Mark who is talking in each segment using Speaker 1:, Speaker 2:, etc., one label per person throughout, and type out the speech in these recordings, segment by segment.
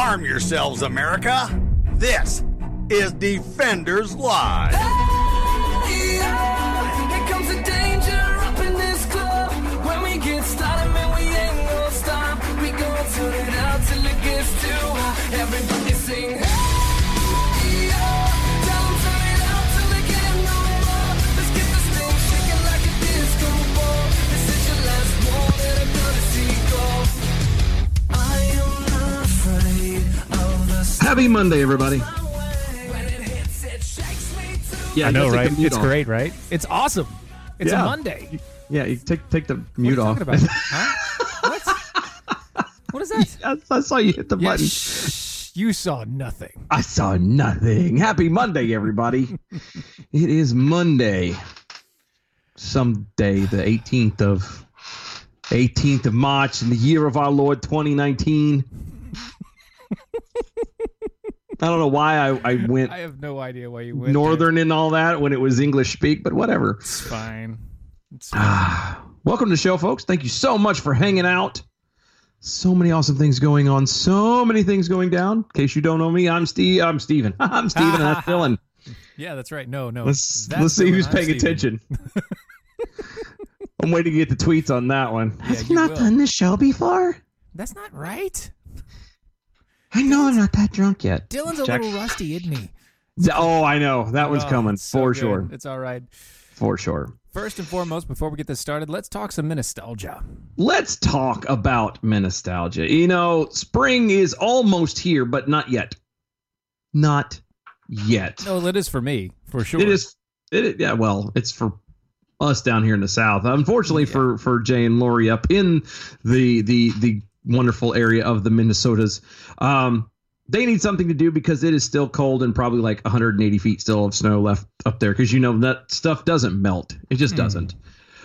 Speaker 1: Arm yourselves, America. This is Defenders Live.
Speaker 2: Everybody sing,
Speaker 3: Happy Monday, everybody.
Speaker 2: when it hits, it shakes me too.
Speaker 3: Yeah,
Speaker 4: I know, right? It's
Speaker 3: off.
Speaker 4: great, right? It's awesome. It's
Speaker 3: Yeah.
Speaker 4: a Monday.
Speaker 3: Yeah, you take take the mute
Speaker 4: what are
Speaker 3: off.
Speaker 4: talking about? huh? What? What is that?
Speaker 3: I, I saw you hit the
Speaker 4: Yeah,
Speaker 3: button.
Speaker 4: shh, you saw nothing.
Speaker 3: I saw nothing. Happy Monday, everybody. it is Monday. Someday, the 18th of 18th of March in the year of our Lord 2019. I don't know why I, I went
Speaker 4: I have no idea why you went.
Speaker 3: northern and all that when it was English speak, but whatever.
Speaker 4: It's fine. It's ah, fine.
Speaker 3: Welcome to the show, folks. Thank you so much for hanging out. So many awesome things going on. So many things going down. In case you don't know me, I'm Steve. I'm Steven. I'm Steven, and that's Dylan.
Speaker 4: yeah, that's right. No, no.
Speaker 3: Let's
Speaker 4: that's
Speaker 3: let's see who's
Speaker 4: I'm
Speaker 3: paying
Speaker 4: Steven.
Speaker 3: attention. I'm waiting to get the tweets on that one. Has he not
Speaker 4: will.
Speaker 3: done this show before?
Speaker 4: That's not right.
Speaker 3: I know I'm not that drunk yet.
Speaker 4: Dylan's a
Speaker 3: Jack-
Speaker 4: little rusty, isn't he?
Speaker 3: Oh, I know that one's
Speaker 4: Oh,
Speaker 3: coming
Speaker 4: so
Speaker 3: for
Speaker 4: good.
Speaker 3: sure.
Speaker 4: It's all right.
Speaker 3: For sure.
Speaker 4: First and foremost, before we get this started, let's talk some nostalgia.
Speaker 3: Let's talk about nostalgia. You know, spring is almost here, but not yet. Not yet.
Speaker 4: Oh, it is for me, for sure.
Speaker 3: It is. It is- yeah. Well, it's for us down here in the south. Unfortunately for for Jay and Lori up in the the the wonderful area of the Minnesotas, um, they need something to do because it is still cold and probably like 180 feet still of snow left up there because you know that stuff doesn't melt. It just doesn't.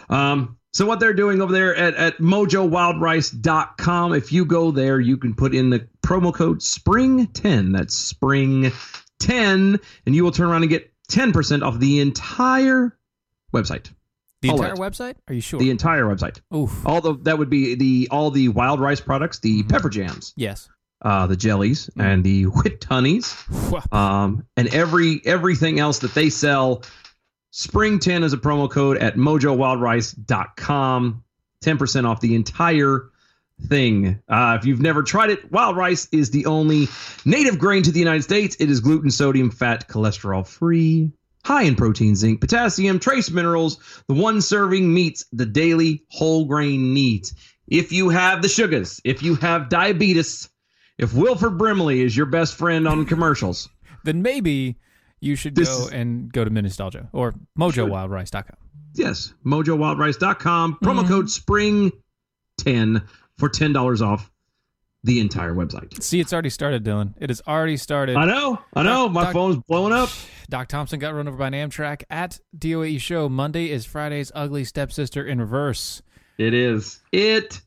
Speaker 3: Um, so what they're doing over there at, at mojowildrice.com, if you go there, you can put in the promo code SPRING10. That's SPRING10, and you will turn around and get 10% off the entire website.
Speaker 4: The
Speaker 3: all
Speaker 4: entire website? Are you sure?
Speaker 3: The entire website.
Speaker 4: Oof.
Speaker 3: All the that would be the all the wild rice products, the
Speaker 4: Mm-hmm.
Speaker 3: pepper jams,
Speaker 4: Yes.
Speaker 3: uh, the jellies, and the whipped honeys um, and every everything else that they sell. Spring 10 is a promo code at mojowildrice.com. 10% off the entire thing. Uh, if you've never tried it, wild rice is the only native grain to the United States. It is gluten, sodium, fat, cholesterol free, high in protein, zinc, potassium, trace minerals. The one serving meets the daily whole grain needs. If you have the sugars, if you have diabetes, if Wilford Brimley is your best friend on commercials,
Speaker 4: Then maybe you should
Speaker 3: This
Speaker 4: go and go to Nostalgia or mojowildrice.com.
Speaker 3: yes, mojowildrice.com, promo mm-hmm. code SPRING10 for $10 off the entire website.
Speaker 4: See, it's already started, Dylan. It has already started.
Speaker 3: I know, I know, my
Speaker 4: Doc-
Speaker 3: phone's blowing up.
Speaker 4: Doc Thompson got run over by an Amtrak at DOAE show. Monday is Friday's ugly stepsister in reverse.
Speaker 3: It is. It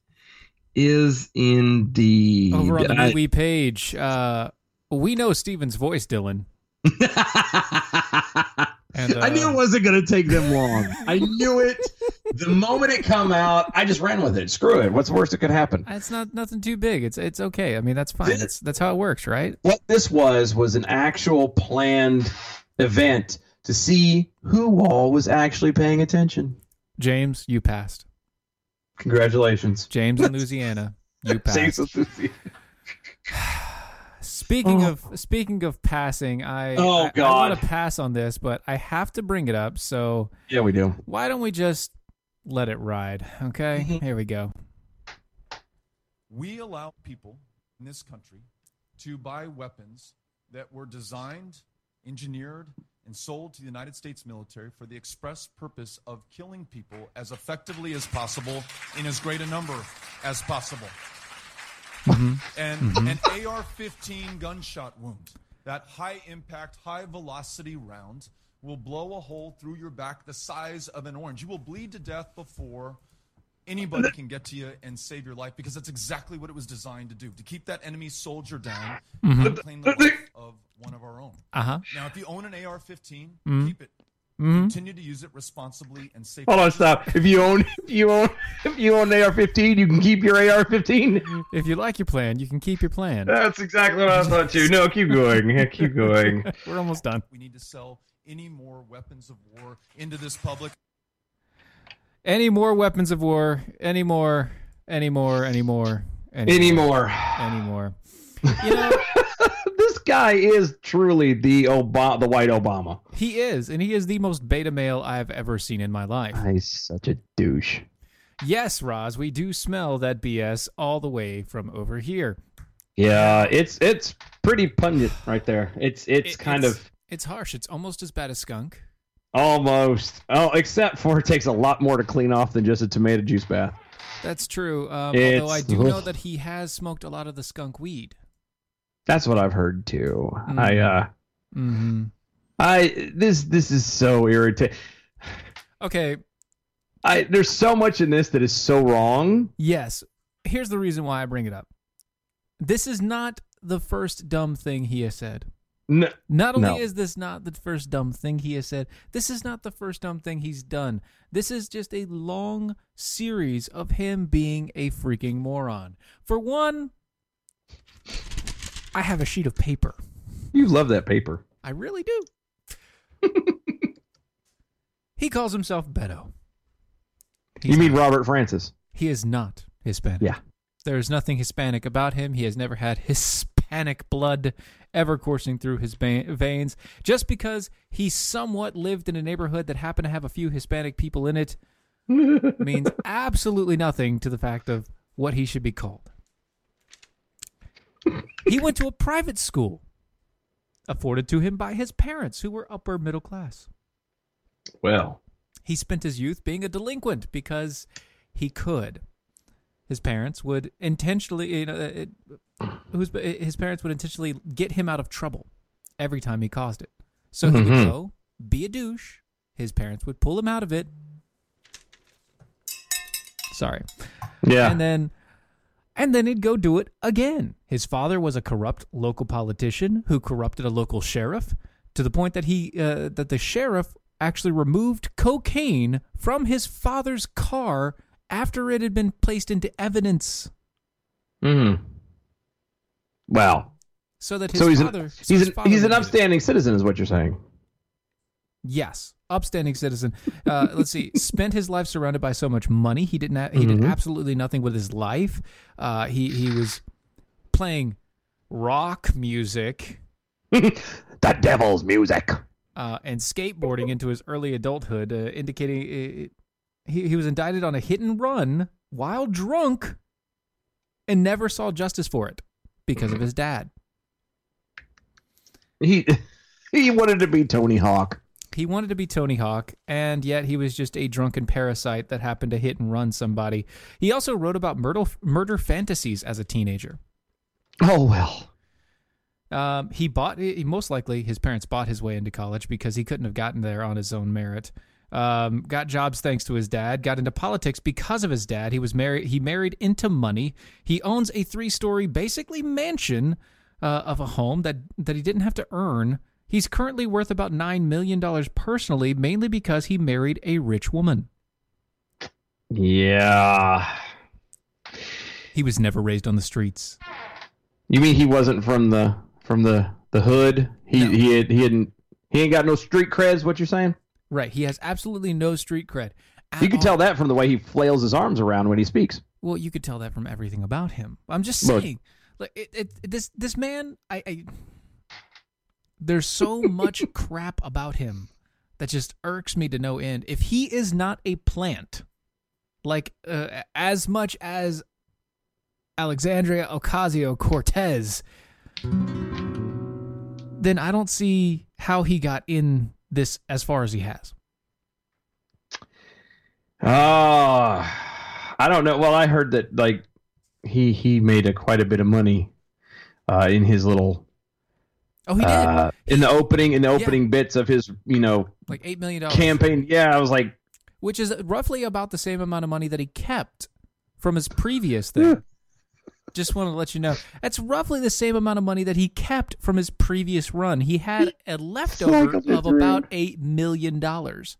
Speaker 3: is indeed.
Speaker 4: Over on the
Speaker 3: I-
Speaker 4: movie page, uh, we know Steven's voice, Dylan. And, uh,
Speaker 3: I knew it wasn't going to take them long. I knew it. The moment it come out, I just ran with it. Screw it. What's the worst that could happen?
Speaker 4: It's not nothing too big. It's it's okay. I mean, that's fine.
Speaker 3: This-
Speaker 4: That's that's how it works, right?
Speaker 3: What this was was an actual planned event to see who all was actually paying attention.
Speaker 4: James, you passed.
Speaker 3: Congratulations.
Speaker 4: James in Louisiana, you passed.
Speaker 3: Say something.
Speaker 4: Speaking of speaking of passing, I
Speaker 3: Oh,
Speaker 4: I- I, want to pass on this, but I have to bring it up. So
Speaker 3: Yeah, we do.
Speaker 4: why don't we just let it ride? Okay,
Speaker 3: Mm-hmm.
Speaker 4: here we go.
Speaker 5: we allow people in this country to buy weapons that were designed, engineered, and sold to the United States military for the express purpose of killing people as effectively as possible in as great a number as possible. And an AR 15 gunshot wound, that high impact, high velocity round, will blow a hole through your back the size of an orange. You will bleed to death before anybody can get to you and save your life because that's exactly what it was designed to do to keep that enemy soldier down and claim the life of one of our own.
Speaker 4: Uh huh.
Speaker 5: Now, if you own an AR 15,
Speaker 4: Mm-hmm.
Speaker 5: keep it. Mm-hmm. Continue to use it responsibly and safely.
Speaker 3: Hold on, stop. If you own, if you own, if you own an AR-15, you can keep your AR-15.
Speaker 4: If you like your plan, you can keep your plan.
Speaker 3: That's exactly what I thought too. No, keep going. Yeah, keep going.
Speaker 4: We're almost done.
Speaker 5: We need to sell any more weapons of war into this public.
Speaker 4: Any more weapons of war? Any more? Any more? Any more? Any
Speaker 3: more?
Speaker 4: Any more? You know,
Speaker 3: This guy is truly the Obama, the white Obama.
Speaker 4: he is, and he is the most beta male I've ever seen in my life.
Speaker 3: He's such a douche.
Speaker 4: Yes, Roz, we do smell that BS all the way from over here.
Speaker 3: Yeah, it's it's pretty pungent right there. It's it's
Speaker 4: It-
Speaker 3: kind
Speaker 4: it's-
Speaker 3: of
Speaker 4: It's harsh. It's almost as bad as skunk.
Speaker 3: almost. Oh, except for it takes a lot more to clean off than just a tomato juice bath.
Speaker 4: That's true. Um, although I do know that he has smoked a lot of the skunk weed.
Speaker 3: That's what I've heard too. I uh
Speaker 4: Mm-hmm.
Speaker 3: I this this is so irritating.
Speaker 4: Okay.
Speaker 3: I there's so much in this that is so wrong.
Speaker 4: Yes. Here's the reason why I bring it up. This is not the first dumb thing he has said.
Speaker 3: No,
Speaker 4: Not only
Speaker 3: No.
Speaker 4: is this not the first dumb thing he has said, this is not the first dumb thing he's done. This is just a long series of him being a freaking moron. For one, I have a sheet of paper.
Speaker 3: you love that paper.
Speaker 4: I really do. he calls himself Beto. He's
Speaker 3: you mean
Speaker 4: not.
Speaker 3: Robert Francis?
Speaker 4: he is not Hispanic.
Speaker 3: Yeah.
Speaker 4: There is nothing Hispanic about him. He has never had Hispanic blood ever coursing through his veins. Just because he somewhat lived in a neighborhood that happened to have a few Hispanic people in it means absolutely nothing to the fact of what he should be called. He went to a private school afforded to him by his parents, who were upper middle class.
Speaker 3: Well,
Speaker 4: He spent his youth being a delinquent because he could. His parents would intentionally, you know, it, whose his parents would intentionally get him out of trouble every time he caused it. So he would
Speaker 3: Mhm.
Speaker 4: go be a douche. His parents would pull him out of it. Sorry.
Speaker 3: yeah.
Speaker 4: And then and then he'd go do it again. His father was a corrupt local politician who corrupted a local sheriff to the point that he uh, that the sheriff actually removed cocaine from his father's car after it had been placed into evidence
Speaker 3: mm-hmm. Wow.
Speaker 4: so that his
Speaker 3: So he's
Speaker 4: father
Speaker 3: an
Speaker 4: so
Speaker 3: he's an he's an
Speaker 4: would get it.
Speaker 3: upstanding citizen, is what you're saying.
Speaker 4: Yes, upstanding citizen. Uh, let's see. Spent his life surrounded by so much money. He didn't. Ha- he did
Speaker 3: Mhm.
Speaker 4: absolutely nothing with his life. Uh, he he was playing rock music
Speaker 3: the devil's music.
Speaker 4: uh, and skateboarding into his early adulthood, uh, indicating uh, he he was indicted on a hit and run while drunk, and never saw justice for it because of his dad.
Speaker 3: He he wanted to be Tony Hawk.
Speaker 4: He wanted to be Tony Hawk, and yet he was just a drunken parasite that happened to hit and run somebody. He also wrote about murder, murder fantasies as a teenager.
Speaker 3: Oh well.
Speaker 4: Um, he bought, he, most likely, his parents bought his way into college because he couldn't have gotten there on his own merit. Um, got jobs thanks to his dad. Got into politics because of his dad. He was married. He married into money. He owns a three-story, basically mansion uh, of a home that that he didn't have to earn. He's currently worth about nine million dollars personally, mainly because he married a rich woman.
Speaker 3: Yeah.
Speaker 4: He was never raised on the streets.
Speaker 3: You mean he wasn't from the from the the hood? He
Speaker 4: No.
Speaker 3: he had, he hadn't he ain't got no street creds. What you're saying?
Speaker 4: Right. He has absolutely no street cred.
Speaker 3: You can
Speaker 4: all.
Speaker 3: tell that from the way he flails his arms around when he speaks.
Speaker 4: Well, you could tell that from everything about him. I'm just
Speaker 3: Look.
Speaker 4: saying, like it, it, this this man, I, I there's so much crap about him that just irks me to no end. If he is not a plant, like uh, as much as Alexandria Ocasio Cortez, then I don't see how he got in this as far as he has?
Speaker 3: Uh, I don't know. Well, I heard that like he he made a quite a bit of money uh, in his little
Speaker 4: Oh, he did
Speaker 3: uh, in the opening in the opening bits of his you know
Speaker 4: like eight million dollars,
Speaker 3: campaign. Yeah, I was like,
Speaker 4: which is roughly about the same amount of money that he kept from his previous thing. Just want to let you know that's roughly the same amount of money that he kept from his previous run. He had a leftover of about eight million dollars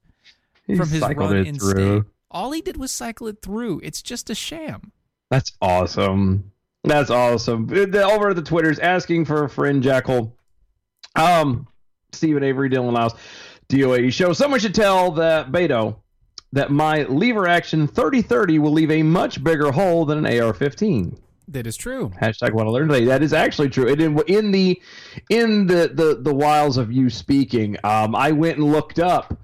Speaker 4: from his run in
Speaker 3: through.
Speaker 4: state. All he did was cycle it through. It's just a sham.
Speaker 3: That's awesome. That's awesome. Over at the Twitters, asking for a friend, Jackal. Um, Stephen Avery, Dylan Laus, DOA show. Someone should tell that Beto that my lever action 3030 will leave a much bigger hole than an AR-15.
Speaker 4: That is true.
Speaker 3: Hashtag what to learn today. That is actually true. And in, in the in the the the wiles of you speaking, um, I went and looked up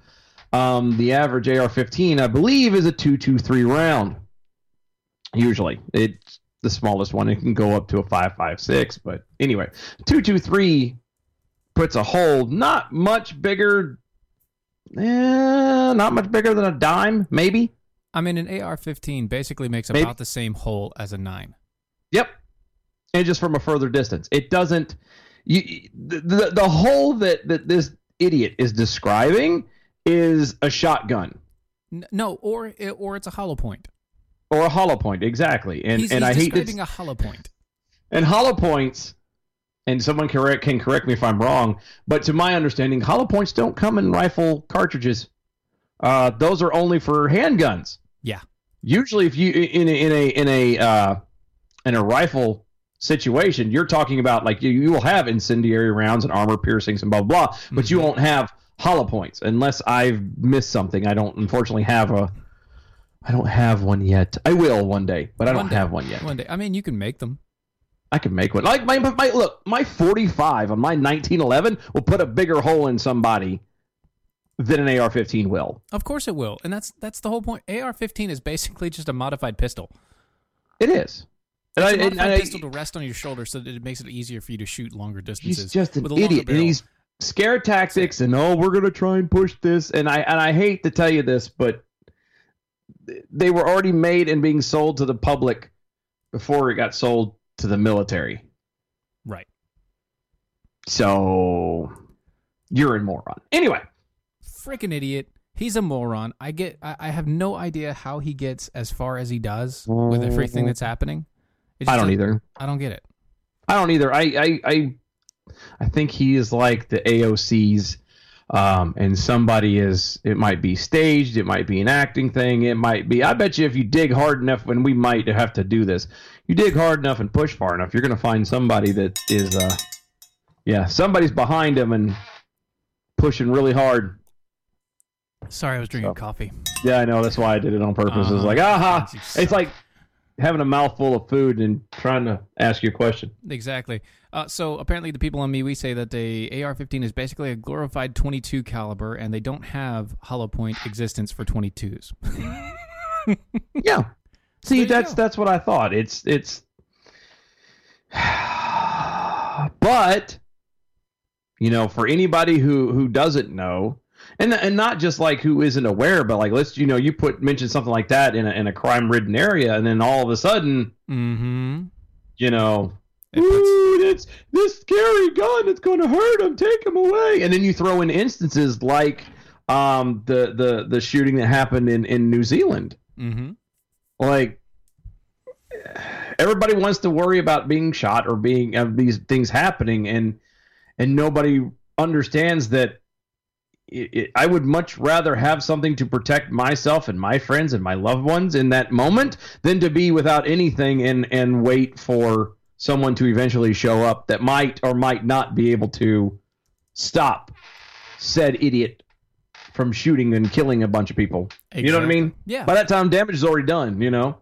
Speaker 3: um, the average AR-15. I believe is a two two three round. Usually, it's the smallest one. It can go up to a five five six. But anyway, two two three puts a hole not much bigger. Eh, not much bigger than a dime, maybe.
Speaker 4: I mean, an AR-15 basically makes
Speaker 3: Maybe-
Speaker 4: about the same hole as a nine.
Speaker 3: Yep. And just from a further distance. It doesn't you the the, the hole that, that this idiot is describing is a shotgun
Speaker 4: No, or or it's a hollow point.
Speaker 3: or a hollow point exactly. And
Speaker 4: he's,
Speaker 3: and
Speaker 4: he's
Speaker 3: I hate
Speaker 4: describing a hollow point.
Speaker 3: and hollow points and someone correct can correct me if I'm wrong, but to my understanding hollow points don't come in rifle cartridges. Uh those are only for handguns.
Speaker 4: Yeah.
Speaker 3: usually if you in a, in a in a uh, in a rifle situation, you're talking about like you, you will have incendiary rounds and armor piercings and blah blah, blah but you won't have hollow points unless I've missed something. I don't unfortunately have a. I don't have one yet. I will one day, but I don't
Speaker 4: day.
Speaker 3: have one yet.
Speaker 4: One day. I mean, you can make them.
Speaker 3: I can make one. Like my, my look, my 45 on my 1911 will put a bigger hole in somebody than an AR-15 will.
Speaker 4: Of course it will, and that's that's the whole point. AR-15 is basically just a modified pistol.
Speaker 3: It is. And
Speaker 4: It's
Speaker 3: I-
Speaker 4: a
Speaker 3: and
Speaker 4: modified
Speaker 3: I-
Speaker 4: pistol to rest on your shoulder, so that it makes it easier for you to shoot longer distances.
Speaker 3: he's just an
Speaker 4: with a longer
Speaker 3: idiot and he's scare tactics and oh we're gonna try and push this and i and i hate to tell you this but they were already made and being sold to the public before it got sold to the military
Speaker 4: right.
Speaker 3: so you're a moron anyway
Speaker 4: Freaking idiot. He's a moron. I get. I, I have no idea how he gets as far as he does with everything that's happening.
Speaker 3: I don't either
Speaker 4: I don't get it.
Speaker 3: i don't either i i i, I think he is like the aoc's um, and somebody is it might be staged it might be an acting thing it might be i bet you if you dig hard enough and we might have to do this you dig hard enough and push far enough you're going to find somebody that is uh yeah somebody's behind him and pushing really hard
Speaker 4: Sorry, I was drinking
Speaker 3: So.
Speaker 4: coffee.
Speaker 3: yeah i know that's why i did it on purpose it's
Speaker 4: Uh-huh.
Speaker 3: like aha it's like having a mouthful of food and trying to ask you a question
Speaker 4: Exactly. Uh, so apparently, the people on me we say that the AR-15 is basically a glorified 22 caliber, and they don't have hollow point existence for 22s.
Speaker 3: Yeah. See, that's that's what I thought. It's it's but you know, for anybody who who doesn't know and and not just like who isn't aware, but like let's you know, you put mention something like that in a in a crime ridden area and then all of a sudden,
Speaker 4: mm-hmm.
Speaker 3: you know, Ooh, it's this scary gun. It's going to hurt him. Take him away. And then you throw in instances like um, the the the shooting that happened in in New Zealand
Speaker 4: Mm-hmm.
Speaker 3: Like everybody wants to worry about being shot or being uh, these things happening and and nobody understands that it, it, I would much rather have something to protect myself and my friends and my loved ones in that moment than to be without anything and and wait for someone to eventually show up that might or might not be able to stop said idiot from shooting and killing a bunch of people. You know what I mean?
Speaker 4: Yeah.
Speaker 3: By that time, damage is already done. You know.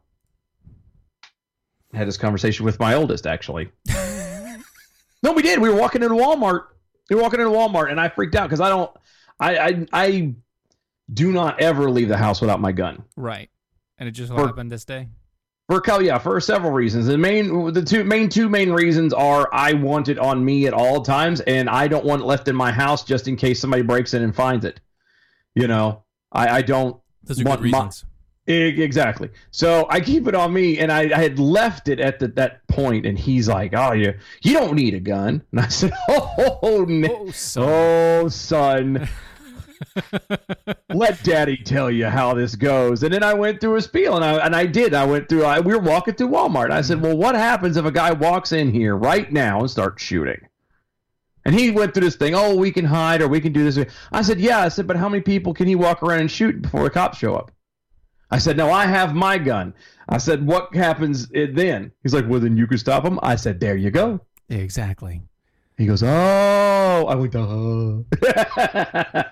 Speaker 3: I had this conversation with my oldest actually. no, we did. We were walking into Walmart. We were walking into Walmart, and I freaked out because I don't. I, I I do not ever leave the house without my gun.
Speaker 4: Right. And it just
Speaker 3: For-
Speaker 4: happened this day.
Speaker 3: For a couple, yeah, for several reasons. The main, the two main two main reasons are I want it on me at all times, and I don't want it left in my house just in case somebody breaks in and finds it. You know, I, I don't.
Speaker 4: Those are
Speaker 3: want
Speaker 4: good reasons.
Speaker 3: E- Exactly. So I keep it on me, and I, I had left it at the, that point, and he's like, "Oh, you you don't need a gun," and I said, "Oh, no.
Speaker 4: Oh, son.
Speaker 3: oh, son." Let daddy tell you how this goes. And then I went through a spiel and I and I did. I went through I, we were walking through Walmart. I said, mm. Well, what happens if a guy walks in here right now and starts shooting? And he went through this thing, oh, we can hide or we can do this. I said, Yeah. I said, but how many people can he walk around and shoot before the cops show up? I said, No, I have my gun. I said, What happens then? He's like, Well, then you can stop him. I said, There you go.
Speaker 4: Exactly.
Speaker 3: He goes, "Oh!" I went, "Oh."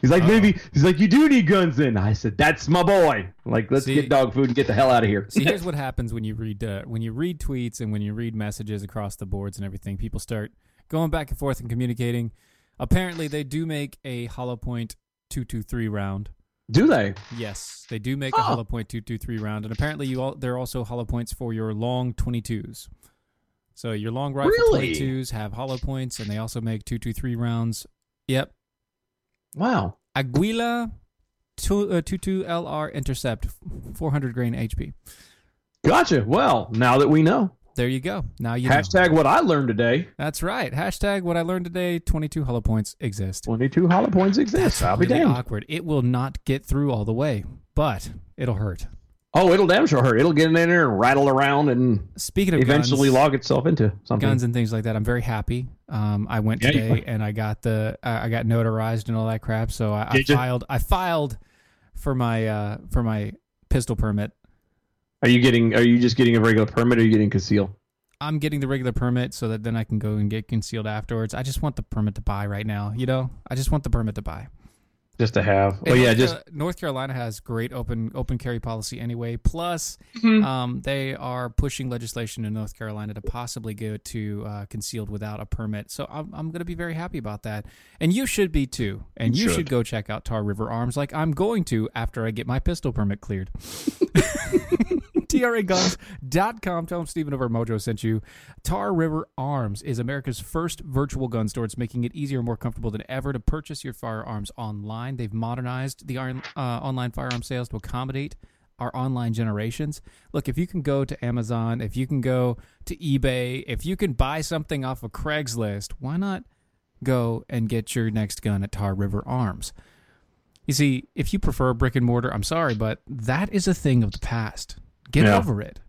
Speaker 3: he's like, "Maybe." He's like, "You do need guns, then." I said, "That's my boy." Like, let's
Speaker 4: See-
Speaker 3: get dog food and get the hell out of here.
Speaker 4: See, here's what happens when you read uh, when you read tweets and when you read messages across the boards and everything. People start going back and forth and communicating. Apparently, they do make a hollow point two two three round.
Speaker 3: do they?
Speaker 4: Yes, they do make a
Speaker 3: Oh.
Speaker 4: hollow point two two three round, and apparently, you all there are also hollow points for your long twenty twos. So your long rifle
Speaker 3: Really?
Speaker 4: twenty twos have hollow points, and they also make two two three rounds. Yep,
Speaker 3: Wow.
Speaker 4: Aguila two uh, two two LR Intercept, four hundred grain HP.
Speaker 3: Gotcha. Well, now that we know,
Speaker 4: There you go. Now you know.
Speaker 3: hashtag what I learned today.
Speaker 4: That's right. Hashtag what I learned today. Twenty-two hollow points exist.
Speaker 3: Twenty-two hollow points exist. That's I'll be damned.
Speaker 4: awkward. It will not get through all the way, but it'll hurt.
Speaker 3: Oh, it'll damn sure hurt. It'll get in there and rattle around and
Speaker 4: Speaking of
Speaker 3: eventually
Speaker 4: guns,
Speaker 3: log itself into something.
Speaker 4: guns and things like that, I'm very happy. Um, I went
Speaker 3: Yeah,
Speaker 4: today and I got the uh, I got notarized and all that crap. So I, I filed I filed for my uh, for my pistol permit.
Speaker 3: Are you getting? Are you just getting a regular permit? or Are you getting concealed?
Speaker 4: I'm getting the regular permit so that then I can go and get concealed afterwards. I just want the permit to buy right now. You know, I just want the permit to buy.
Speaker 3: Just to have. Oh
Speaker 4: And
Speaker 3: yeah,
Speaker 4: North
Speaker 3: just
Speaker 4: Car- North Carolina has great open open carry policy anyway. Plus,
Speaker 3: Mm-hmm.
Speaker 4: um, they are pushing legislation in North Carolina to possibly go to uh, concealed without a permit. So I'm I'm going to be very happy about that, and you should be too. And you should.
Speaker 3: should.
Speaker 4: go check out Tar River Arms, like I'm going to after I get my pistol permit cleared. TRAGuns.com. Tell them Stephen over Mojo sent you. Tar River Arms is America's first virtual gun store. It's making it easier and more comfortable than ever to purchase your firearms online. They've modernized the uh, online firearm sales to accommodate our online generations. Look, if you can go to Amazon, if you can go to eBay, if you can buy something off of Craigslist, why not go and get your next gun at Tar River Arms? You see, if you prefer brick and mortar, I'm sorry, but that is a thing of the past. Get
Speaker 3: Yeah.
Speaker 4: over it.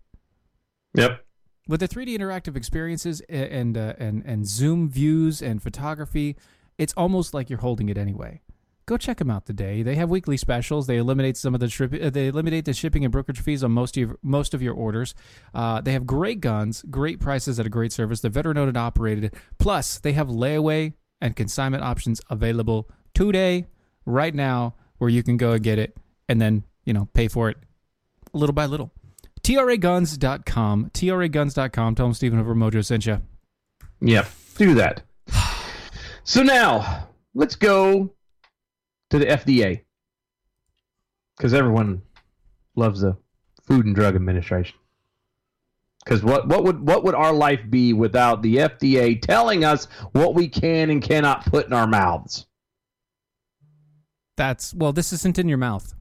Speaker 3: yep.
Speaker 4: With the 3D interactive experiences and uh, and and zoom views and photography, it's almost like you're holding it anyway. Go check them out today. They have weekly specials. They eliminate some of the trip. uh, They eliminate the shipping and brokerage fees on most of your, most of your orders. Uh, they have great guns, great prices at a great service. They're veteran owned and operated. Plus, they have layaway and consignment options available today, right now, where you can go and get it and then you know pay for it little by little. TRAGuns.com. TRAGuns.com. Tell them Stephen over Mojo sent you.
Speaker 3: Yep. Do that. So now let's go to the FDA because everyone loves the Food and Drug Administration. Because what what would what would our life be without the FDA telling us what we can and cannot put in our mouths?
Speaker 4: That's well. This isn't in your mouth.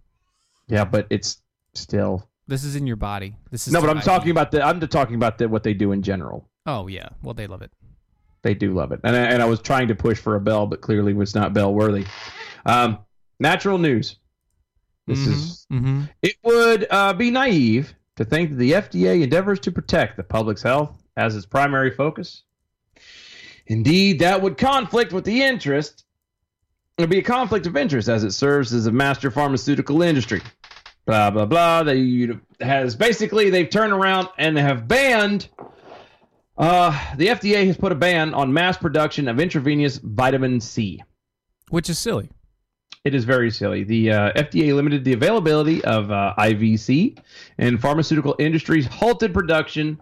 Speaker 3: Yeah, but it's still
Speaker 4: This is in your body. This is
Speaker 3: no. But I'm talking about the I'm talking about the, what they do in general.
Speaker 4: Oh yeah. Well, they love it.
Speaker 3: They do love it, and I, and I was trying to push for a bell, but clearly was not bell worthy. Um, natural news. This is
Speaker 4: Mm-hmm.
Speaker 3: It would uh, be naive to think that the FDA endeavors to protect the public's health as its primary focus. Indeed, that would conflict with the interest. It would be a conflict of interest as it serves as a master pharmaceutical industry. Blah blah blah. They has basically they've turned around and have banned. Uh, the FDA has put a ban on mass production of intravenous vitamin C.
Speaker 4: Which is silly.
Speaker 3: It is very silly. The uh, FDA limited the availability of uh, IVC, and pharmaceutical industries halted production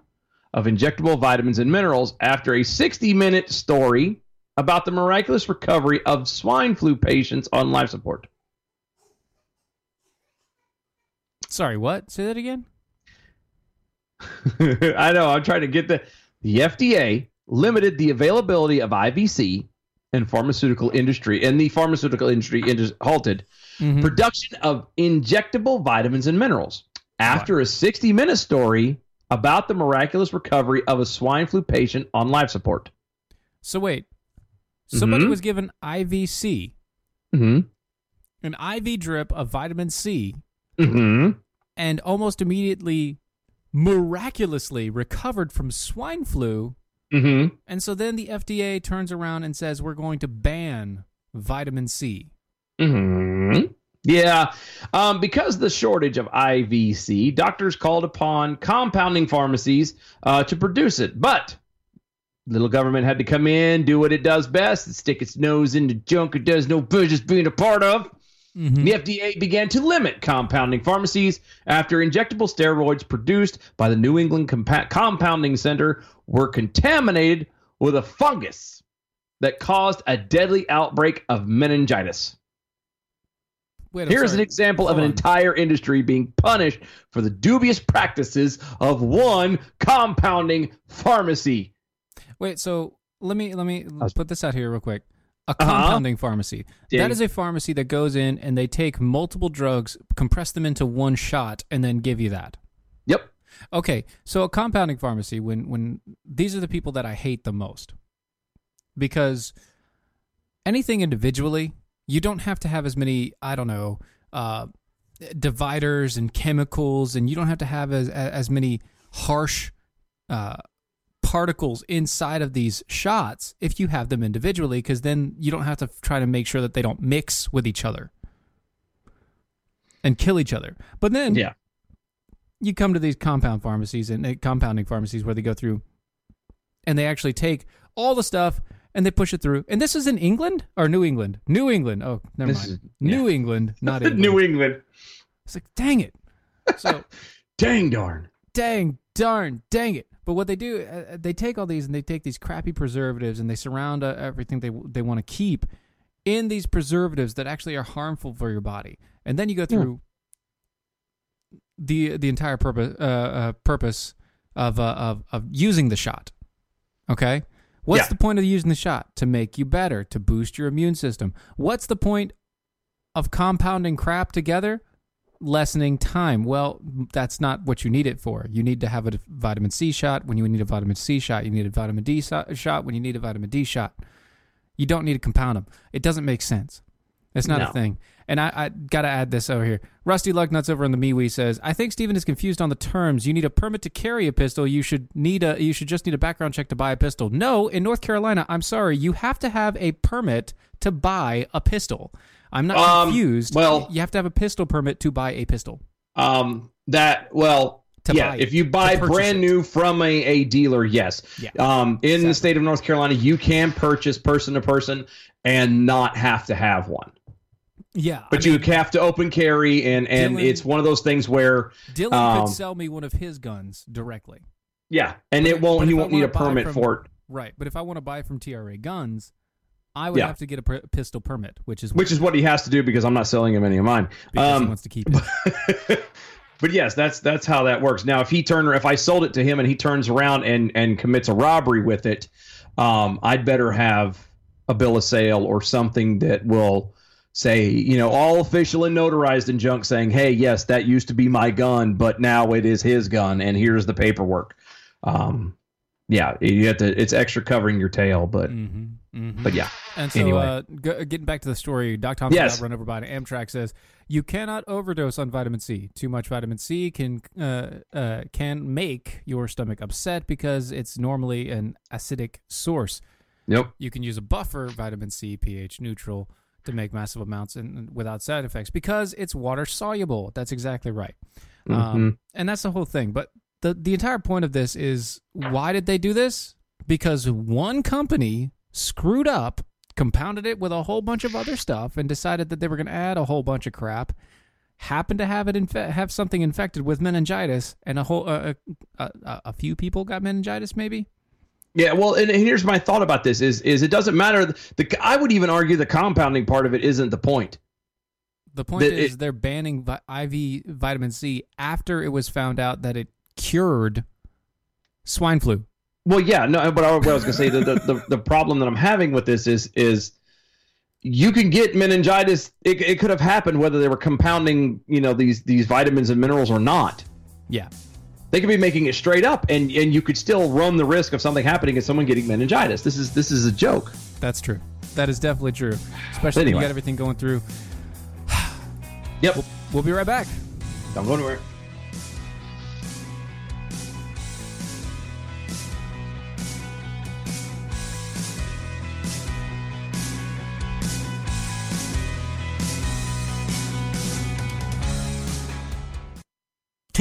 Speaker 3: of injectable vitamins and minerals after a 60 minute story about the miraculous recovery of swine flu patients on life support.
Speaker 4: Sorry. What? Say that again.
Speaker 3: I know. I'm trying to get the the FDA limited the availability of IVC and pharmaceutical industry, and the pharmaceutical industry indus- halted
Speaker 4: Mhm.
Speaker 3: production of injectable vitamins and minerals after a 60 minute story about the miraculous recovery of a swine flu patient on life support.
Speaker 4: So wait, somebody
Speaker 3: Mhm.
Speaker 4: was given IVC,
Speaker 3: Mm-hmm.
Speaker 4: an IV drip of vitamin C,
Speaker 3: Mm-hmm.
Speaker 4: And almost immediately, miraculously recovered from swine flu.
Speaker 3: Mm-hmm.
Speaker 4: And so then the FDA turns around and says we're going to ban vitamin C.
Speaker 3: hmm Yeah, um, because of the shortage of IVC, doctors called upon compounding pharmacies uh, to produce it. But little government had to come in, do what it does best, stick its nose into junk it does no business being a part of.
Speaker 4: Mm-hmm.
Speaker 3: The FDA began to limit compounding pharmacies after injectable steroids produced by the New England Compa- Compounding Center were contaminated with a fungus that caused a deadly outbreak of meningitis.
Speaker 4: Wait,
Speaker 3: Here's
Speaker 4: sorry.
Speaker 3: an example of an
Speaker 4: on.
Speaker 3: entire industry being punished for the dubious practices of one compounding pharmacy.
Speaker 4: Wait, so let me let me put this out here real quick. A
Speaker 3: Uh-huh.
Speaker 4: compounding pharmacy.
Speaker 3: Ding.
Speaker 4: That is a pharmacy that goes in and they take multiple drugs, compress them into one shot, and then give you that.
Speaker 3: Yep.
Speaker 4: Okay, so a compounding pharmacy when when these are the people that I hate the most. Because anything individually, you don't have to have as many, I don't know, uh, dividers and chemicals and you don't have to have as as many harsh uh, particles inside of these shots if you have them individually because then you don't have to try to make sure that they don't mix with each other and kill each other. But then
Speaker 3: Yeah.
Speaker 4: you come to these compound pharmacies and uh, compounding pharmacies where they go through and they actually take all the stuff and they push it through. And this is in England or New England? New England. Oh, never
Speaker 3: This
Speaker 4: mind.
Speaker 3: is-
Speaker 4: New England, not England.
Speaker 3: New England.
Speaker 4: It's like, dang it. So,
Speaker 3: Dang darn.
Speaker 4: dang, darn, dang it. But what they do, uh, they take all these and they take these crappy preservatives and they surround uh, everything they they want to keep in these preservatives that actually are harmful for your body. And then you go through the the entire purpose uh, uh, purpose of, uh, of of using the shot. Okay, what's
Speaker 3: Yeah.
Speaker 4: the point of using the shot? To make you better, to boost your immune system. What's the point of compounding crap together? Lessening time. Well, that's not what you need it for. You need to have a vitamin C shot. When you need a vitamin C shot, you need a vitamin D shot. When you need a vitamin D shot, you don't need to compound them. It doesn't make sense. It's not
Speaker 3: No.
Speaker 4: a thing. And I, I got to add this over here. Rusty Lucknuts over on the MeWe says, "I think Steven is confused on the terms. You need a permit to carry a pistol. You should need a. You should just need a background check to buy a pistol. No, in North Carolina, I'm sorry, you have to have a permit to buy a pistol. I'm not
Speaker 3: Um,
Speaker 4: confused.
Speaker 3: well-
Speaker 4: you have to have a pistol permit to buy a pistol.
Speaker 3: Um, that well, yeah. if you buy brand
Speaker 4: it.
Speaker 3: new from a, a dealer, yes.
Speaker 4: Yeah.
Speaker 3: Um, in
Speaker 4: Exactly.
Speaker 3: the state of North Carolina, you can purchase person to person and not have to have one.
Speaker 4: Yeah,
Speaker 3: But
Speaker 4: I
Speaker 3: you
Speaker 4: mean,
Speaker 3: have to open carry, and and
Speaker 4: Dylan-
Speaker 3: it's one of those things where
Speaker 4: Dylan
Speaker 3: um,
Speaker 4: could sell me one of his guns directly.
Speaker 3: yeah, and
Speaker 4: But
Speaker 3: it won't. He won't need a permit
Speaker 4: from-
Speaker 3: for it,
Speaker 4: Right, but if I want to buy from TRA Guns, I would
Speaker 3: Yeah.
Speaker 4: have to get a pr- pistol permit, which is
Speaker 3: which is what he has to do because I'm not selling him any of mine.
Speaker 4: because he
Speaker 3: Um,
Speaker 4: wants to keep it.
Speaker 3: but yes, that's that's how that works. Now, if he turn if I sold it to him and he turns around and and commits a robbery with it, um, I'd better have a bill of sale or something that will say, you know, all official and notarized and junk saying, hey, yes, that used to be my gun, but now it is his gun, and here's the paperwork. Um, yeah, you have to. It's extra covering your tail, but
Speaker 4: hmm hmm
Speaker 3: but yeah,
Speaker 4: And so,
Speaker 3: Anyway.
Speaker 4: uh, g- getting back to the story, Doc Thompson
Speaker 3: Yes.
Speaker 4: got run over by an Amtrak says you cannot overdose on vitamin C. Too much vitamin C can uh, uh, can make your stomach upset because it's normally an acidic source.
Speaker 3: yep.
Speaker 4: You can use a buffer vitamin C, pH neutral, to make massive amounts and without side effects because it's water soluble. That's exactly right.
Speaker 3: Mm-hmm.
Speaker 4: Um, and that's the whole thing. But the the entire point of this is why did they do this? Because one company screwed up, compounded it with a whole bunch of other stuff, and decided that they were going to add a whole bunch of crap. Happened to have it infe- have something infected with meningitis, and a whole uh, a, a, a few people got meningitis. Maybe
Speaker 3: Yeah, well, and, here's my thought about this: is is it doesn't matter. The I would even argue the compounding part of it isn't the point.
Speaker 4: the point is
Speaker 3: it-
Speaker 4: they're banning vi- IV vitamin C after it was found out that it cured Swine flu.
Speaker 3: Well, yeah, no, but I, what I was gonna say the, the the the problem that I'm having with this is is you can get meningitis. It, it could have happened whether they were compounding, you know, these these vitamins and minerals or not.
Speaker 4: Yeah.
Speaker 3: They could be making it straight up, and and you could still run the risk of something happening and someone getting meningitis. This is this is a joke.
Speaker 4: That's true. That is definitely true. Especially when
Speaker 3: Anyway.
Speaker 4: you got everything going through.
Speaker 3: Yep.
Speaker 4: We'll be right back.
Speaker 3: Don't go anywhere.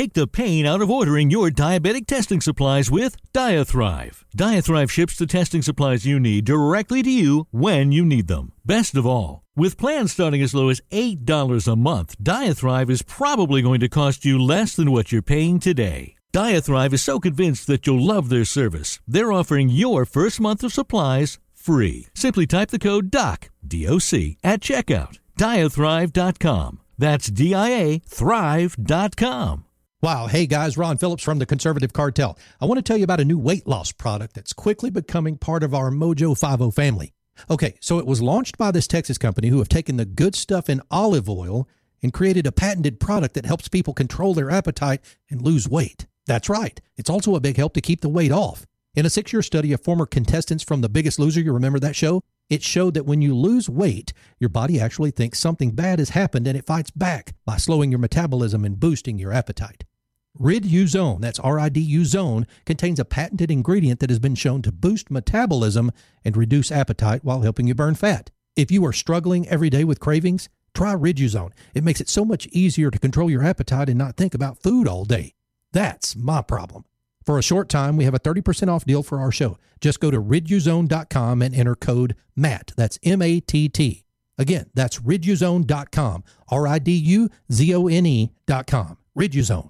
Speaker 6: Take the pain out of ordering your diabetic testing supplies with Diathrive. Diathrive ships the testing supplies you need directly to you when you need them. Best of all, with plans starting as low as $8 a month, Diathrive is probably going to cost you less than what you're paying today. Diathrive is so convinced that you'll love their service, they're offering your first month of supplies free. Simply type the code DOC, D-O-C, at checkout. Diathrive.com. That's D-I-A thrive.com.
Speaker 7: Wow. Hey guys, Ron Phillips from the Conservative Cartel. I want to tell you about a new weight loss product that's quickly becoming part of our Mojo 50 family. Okay, so it was launched by this Texas company who have taken the good stuff in olive oil and created a patented product that helps people control their appetite and lose weight. That's right. It's also a big help to keep the weight off. In a six year study of former contestants from The Biggest Loser, you remember that show? It showed that when you lose weight, your body actually thinks something bad has happened and it fights back by slowing your metabolism and boosting your appetite. Rid-U-Zone, that's R-I-D-U Zone, contains a patented ingredient that has been shown to boost metabolism and reduce appetite while helping you burn fat. If you are struggling every day with cravings, try Rid-U-Zone. It makes it so much easier to control your appetite and not think about food all day. That's my problem. For a short time, we have a 30% off deal for our show. Just go to riduzone.com and enter code MATT. That's M A T T. Again, that's riduzone.com. R I D U Z O N E.com. Riduzone.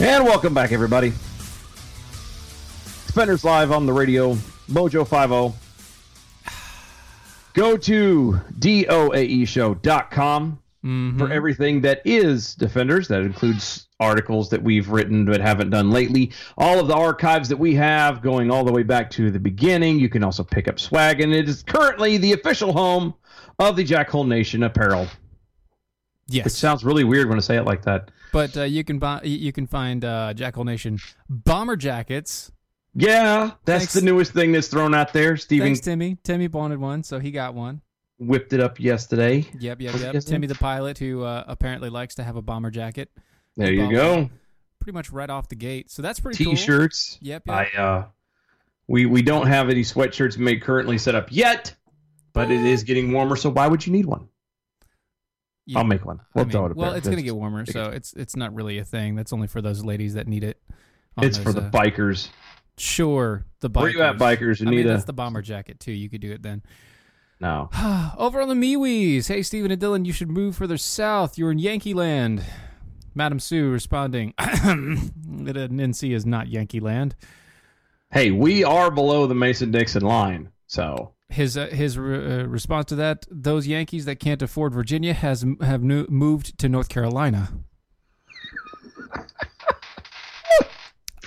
Speaker 3: And welcome back, everybody. Defenders Live on the radio, Mojo 50. Go to doaeshow.com for mm-hmm. everything that is Defenders. That includes articles that we've written but haven't done lately. All of the archives that we have going all the way back to the beginning. You can also pick up swag, and it is currently the official home of the Jackhole Nation apparel.
Speaker 4: Yes.
Speaker 3: Which sounds really weird when I say it like that.
Speaker 4: But uh, you can buy, you can find uh, Jackal Nation bomber jackets.
Speaker 3: Yeah, that's
Speaker 4: Thanks.
Speaker 3: the newest thing that's thrown out there. Steven
Speaker 4: Thanks, Timmy. Timmy wanted one, so he got one.
Speaker 3: whipped it up yesterday.
Speaker 4: Yep, yep, yep. Timmy the pilot, who uh, apparently likes to have a bomber jacket.
Speaker 3: There you go.
Speaker 4: Pretty much right off the gate. So that's pretty cool.
Speaker 3: T-shirts.
Speaker 4: Yep, yep.
Speaker 3: I uh, we we don't have any sweatshirts made currently set up yet, but it is getting warmer. So why would you need one?
Speaker 4: You-
Speaker 3: I'll make one. We'll
Speaker 4: I mean,
Speaker 3: throw it
Speaker 4: well, it's going to get warmer, so it's it's not really a thing. That's only for those ladies that need it.
Speaker 3: It's for the
Speaker 4: uh,
Speaker 3: bikers.
Speaker 4: Sure, the bikers.
Speaker 3: Where you at, bikers? You
Speaker 4: I
Speaker 3: need
Speaker 4: mean,
Speaker 3: a
Speaker 4: that's the bomber jacket too. You could do it then.
Speaker 3: no.
Speaker 4: Over on the MeWe's, hey Stephen and Dylan, you should move further south. You're in Yankee Land. Madam Sue responding, that NC is not Yankee Land.
Speaker 3: Hey, we are below the Mason Dixon line, so
Speaker 4: His uh, his re- uh, response to that: those Yankees that can't afford Virginia has have nu- moved to North Carolina.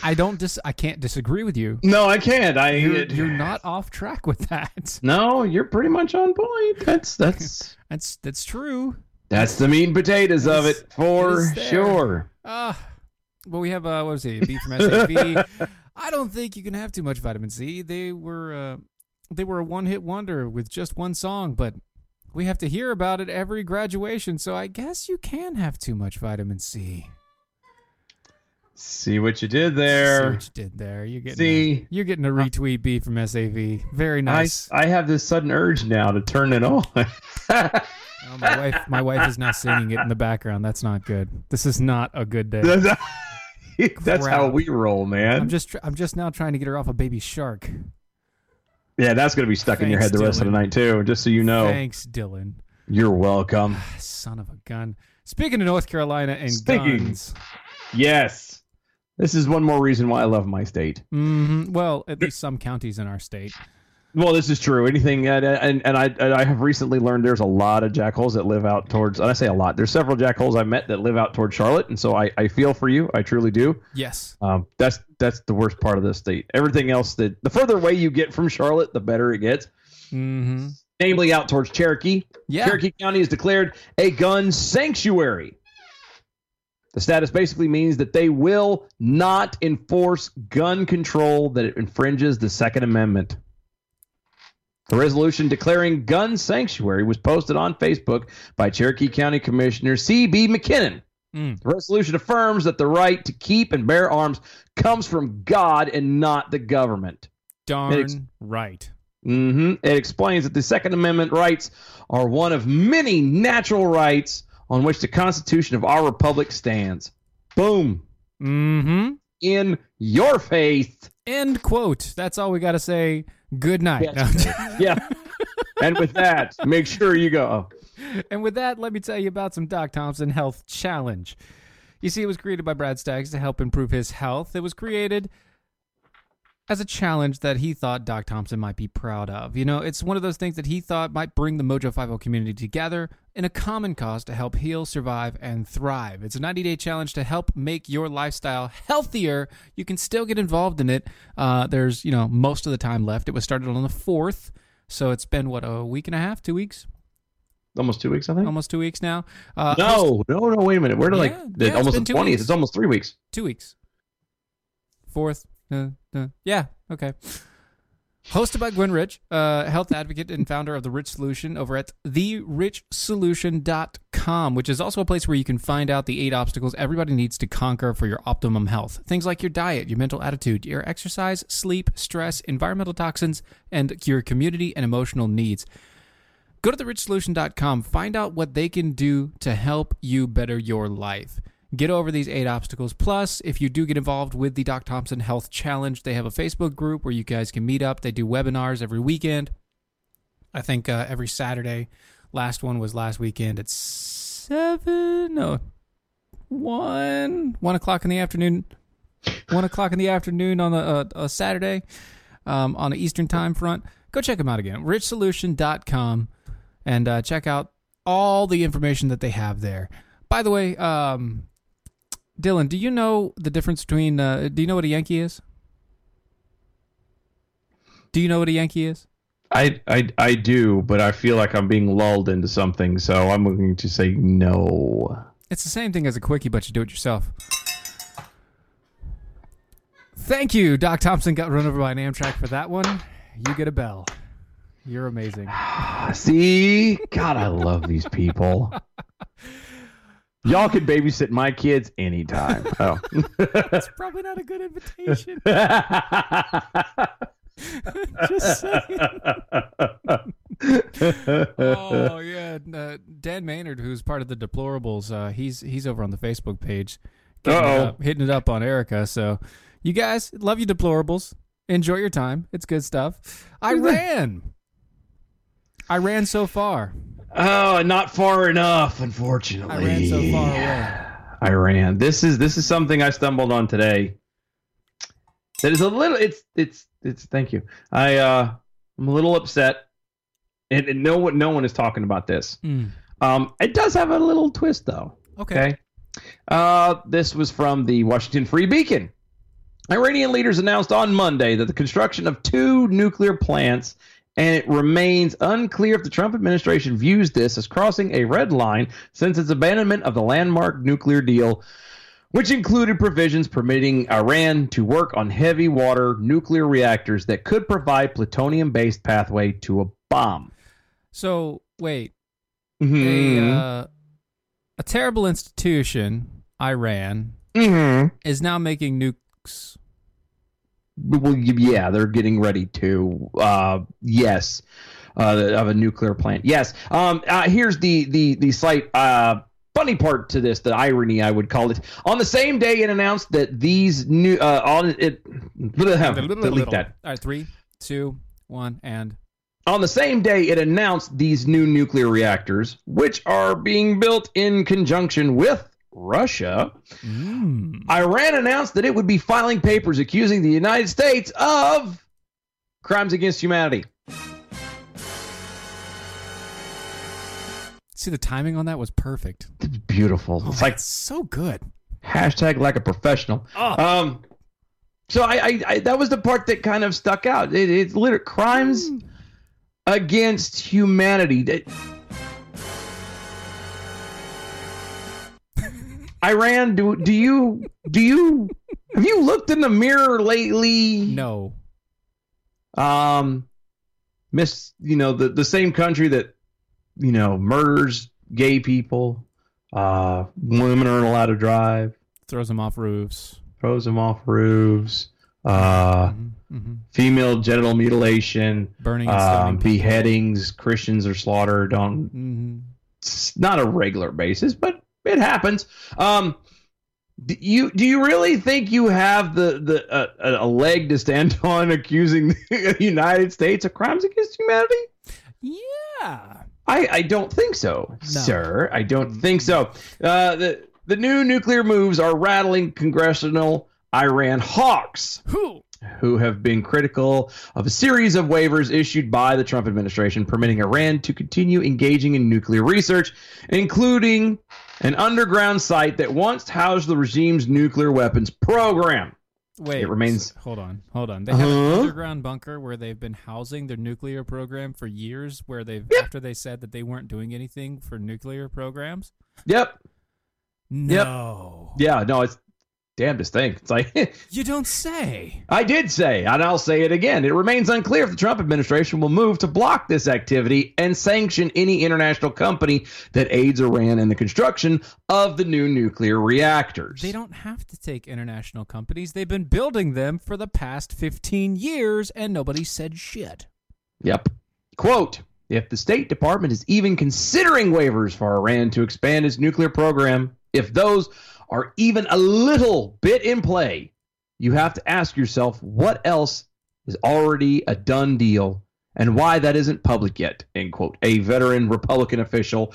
Speaker 4: I don't dis- I can't disagree with you.
Speaker 3: no, I can't. I
Speaker 4: You're,
Speaker 3: it-
Speaker 4: you're not off track with that.
Speaker 3: No, you're pretty much on point. That's that's
Speaker 4: That's that's true.
Speaker 3: that's the meat and potatoes of
Speaker 4: it
Speaker 3: for
Speaker 4: it
Speaker 3: sure.
Speaker 4: Ah, well, we have uh, what was it? B from SAB. I don't think you can have too much vitamin C. They were uh, they were a one hit wonder with just one song, but we have to hear about it every graduation. So I guess you can have too much vitamin C.
Speaker 3: See what you did
Speaker 4: See
Speaker 3: there.
Speaker 4: what you did there. You're getting
Speaker 3: See?
Speaker 4: a, you're getting a retweet B from SAV. Very nice.
Speaker 3: I have this sudden urge now to turn it on.
Speaker 4: Oh, my wife my wife is now singing it in the background. That's not good. This is not a good day.
Speaker 3: That's, that's how we roll, man.
Speaker 4: I'm just I'm just now trying to get her off a baby shark.
Speaker 3: Yeah, that's gonna be stuck in your head
Speaker 4: Thanks,
Speaker 3: the rest of the night too. Just so you know,
Speaker 4: Thanks, Dylan.
Speaker 3: you're welcome.
Speaker 4: Son of a gun. Speaking of North Carolina and
Speaker 3: Speaking.
Speaker 4: guns,
Speaker 3: Yes, this is one more reason why I love my state.
Speaker 4: hmm well, at least some counties in our state.
Speaker 3: Well, this is true. Anything, and and, and I and I have recently learned there's a lot of jackholes that live out towards. And I say a lot. There's several jackholes I met that live out towards Charlotte, and so I, I feel for you. I truly do.
Speaker 4: Yes.
Speaker 3: Um, that's that's the worst part of this state. Everything else that the further away you get from Charlotte, the better it gets.
Speaker 4: hmm
Speaker 3: Namely, out towards Cherokee.
Speaker 4: Yeah.
Speaker 3: Cherokee County is declared a gun sanctuary. The status basically means that they will not enforce gun control that infringes the Second Amendment. The resolution declaring gun sanctuary was posted on Facebook by Cherokee County Commissioner C.B. McKinnon.
Speaker 4: Mm.
Speaker 3: The resolution affirms that the right to keep and bear arms comes from God and not the government.
Speaker 4: Darn
Speaker 3: ex-
Speaker 4: right.
Speaker 3: hmm It explains that the Second Amendment rights are one of many natural rights on which the Constitution of our republic stands. Boom.
Speaker 4: hmm
Speaker 3: In your faith.
Speaker 4: End quote. That's all we got to say. Good night.
Speaker 3: yeah. And with that, make sure you go.
Speaker 4: And with that, let me tell you about some Doc Thompson Health Challenge. You see, it was created by Brad Staggs to help improve his health. It was created as a challenge that he thought Doc Thompson might be proud of. You know, it's one of those things that he thought might bring the Mojo 50 community together in a common cause to help heal, survive, and thrive. It's a 90 day challenge to help make your lifestyle healthier. You can still get involved in it. Uh, there's, you know, most of the time left. It was started on the 4th. So it's been, what, a week and a half, two weeks?
Speaker 3: Almost two weeks, I think.
Speaker 4: Almost two weeks now. Uh,
Speaker 3: no, no, no. Wait a minute. We're to like the,
Speaker 4: yeah,
Speaker 3: almost the 20th.
Speaker 4: weeks.
Speaker 3: It's almost three weeks.
Speaker 4: two weeks. Fourth. Uh, uh, yeah. Okay. Hosted by Gwen Rich, uh, health advocate and founder of The Rich Solution over at therichsolution.com, which is also a place where you can find out the eight obstacles everybody needs to conquer for your optimum health. Things like your diet, your mental attitude, your exercise, sleep, stress, environmental toxins, and your community and emotional needs. Go to therichsolution.com, find out what they can do to help you better your life. Get over these eight obstacles. Plus, if you do get involved with the Doc Thompson Health Challenge, they have a Facebook group where you guys can meet up. They do webinars every weekend. I think uh, every Saturday. Last one was last weekend at seven, no, one, one o'clock in the afternoon. One o'clock in the afternoon on a, a, a Saturday um, on the Eastern time front. Go check them out again. richsolution.com and uh, check out all the information that they have there. By the way, um, Dylan, do you know the difference between? Uh, do you know what a Yankee is? Do you know what a Yankee is?
Speaker 3: I, I I do, but I feel like I'm being lulled into something, so I'm going to say no.
Speaker 4: It's the same thing as a quickie, but you do it yourself. Thank you, Doc Thompson. Got run over by an Amtrak for that one. You get a bell. You're amazing.
Speaker 3: See, God, I love these people. Y'all can babysit my kids anytime. Oh.
Speaker 4: That's probably not a good invitation. Just saying. oh yeah, uh, Dan Maynard, who's part of the Deplorables, uh, he's he's over on the Facebook page, it, up, hitting it up on Erica. So, you guys love you, Deplorables. Enjoy your time. It's good stuff. I ran. I ran so far.
Speaker 3: Oh, not far enough, unfortunately.
Speaker 4: I ran so far away.
Speaker 3: I ran. This is this is something I stumbled on today. That is a little. It's it's it's. Thank you. I uh, I'm a little upset, and, and no one no one is talking about this.
Speaker 4: Mm.
Speaker 3: Um, it does have a little twist though.
Speaker 4: Okay.
Speaker 3: Okay. Uh, this was from the Washington Free Beacon. Iranian leaders announced on Monday that the construction of two nuclear plants, and it remains unclear if the Trump administration views this as crossing a red line since its abandonment of the landmark nuclear deal, which included provisions permitting Iran to work on heavy water nuclear reactors that could provide plutonium based pathway to a bomb.
Speaker 4: So wait, a
Speaker 3: Mhm.
Speaker 4: uh, a terrible institution, Iran,
Speaker 3: Mm-hmm.
Speaker 4: is now making nukes.
Speaker 3: Well, yeah, they're getting ready to. Uh, yes, uh, of a nuclear plant. Yes. Um, uh, here's the the the slight uh, funny part to this, the irony I would call it. On the same day, it announced that these new uh, on it. delete that.
Speaker 4: All right, three, two, one, and
Speaker 3: On the same day, it announced these new nuclear reactors, which are being built in conjunction with Russia. Iran announced that it would be filing papers accusing the United States of crimes against humanity.
Speaker 4: see the timing on that was perfect.
Speaker 3: Beautiful. It's like
Speaker 4: so good.
Speaker 3: hashtag like a professional. Um, so I, I, I that was the part that kind of stuck out. It, it's literally crimes against humanity. That- Iran, do do you do you have you looked in the mirror lately?
Speaker 4: No.
Speaker 3: Um, miss, you know the the same country that you know murders gay people. Uh, women aren't allowed to drive.
Speaker 4: Throws them off roofs.
Speaker 3: Throws them off roofs. Uh,
Speaker 4: mm-hmm.
Speaker 3: female genital mutilation,
Speaker 4: Burning
Speaker 3: um, beheadings. Christians are slaughtered on
Speaker 4: Mm-hmm.
Speaker 3: it's not a regular basis, but it happens. Um, do you do you really think you have the the uh, a leg to stand on accusing the United States of crimes against humanity?
Speaker 4: Yeah.
Speaker 3: I, I don't think so, sir. I don't think so. Uh, the the new nuclear moves are rattling congressional Iran hawks
Speaker 4: Who?
Speaker 3: who have been critical of a series of waivers issued by the Trump administration permitting Iran to continue engaging in nuclear research, including an underground site that once housed the regime's nuclear weapons program.
Speaker 4: Wait.
Speaker 3: It remains-
Speaker 4: Hold on. Hold on. They have an
Speaker 3: Uh-huh.
Speaker 4: underground bunker where they've been housing their nuclear program for years. Where they've after they said that they weren't doing anything for nuclear programs.
Speaker 3: Yep.
Speaker 4: No.
Speaker 3: Yeah, no, it's damnedest thing. It's like
Speaker 4: You don't say.
Speaker 3: I did say, and I'll say it again. It remains unclear if the Trump administration will move to block this activity and sanction any international company that aids Iran in the construction of the new nuclear reactors.
Speaker 4: They don't have to take international companies. They've been building them for the past 15 years and nobody said shit.
Speaker 3: Yep. Quote If the State Department is even considering waivers for Iran to expand its nuclear program, if those are even a little bit in play, you have to ask yourself what else is already a done deal and why that isn't public yet. End quote. A veteran Republican official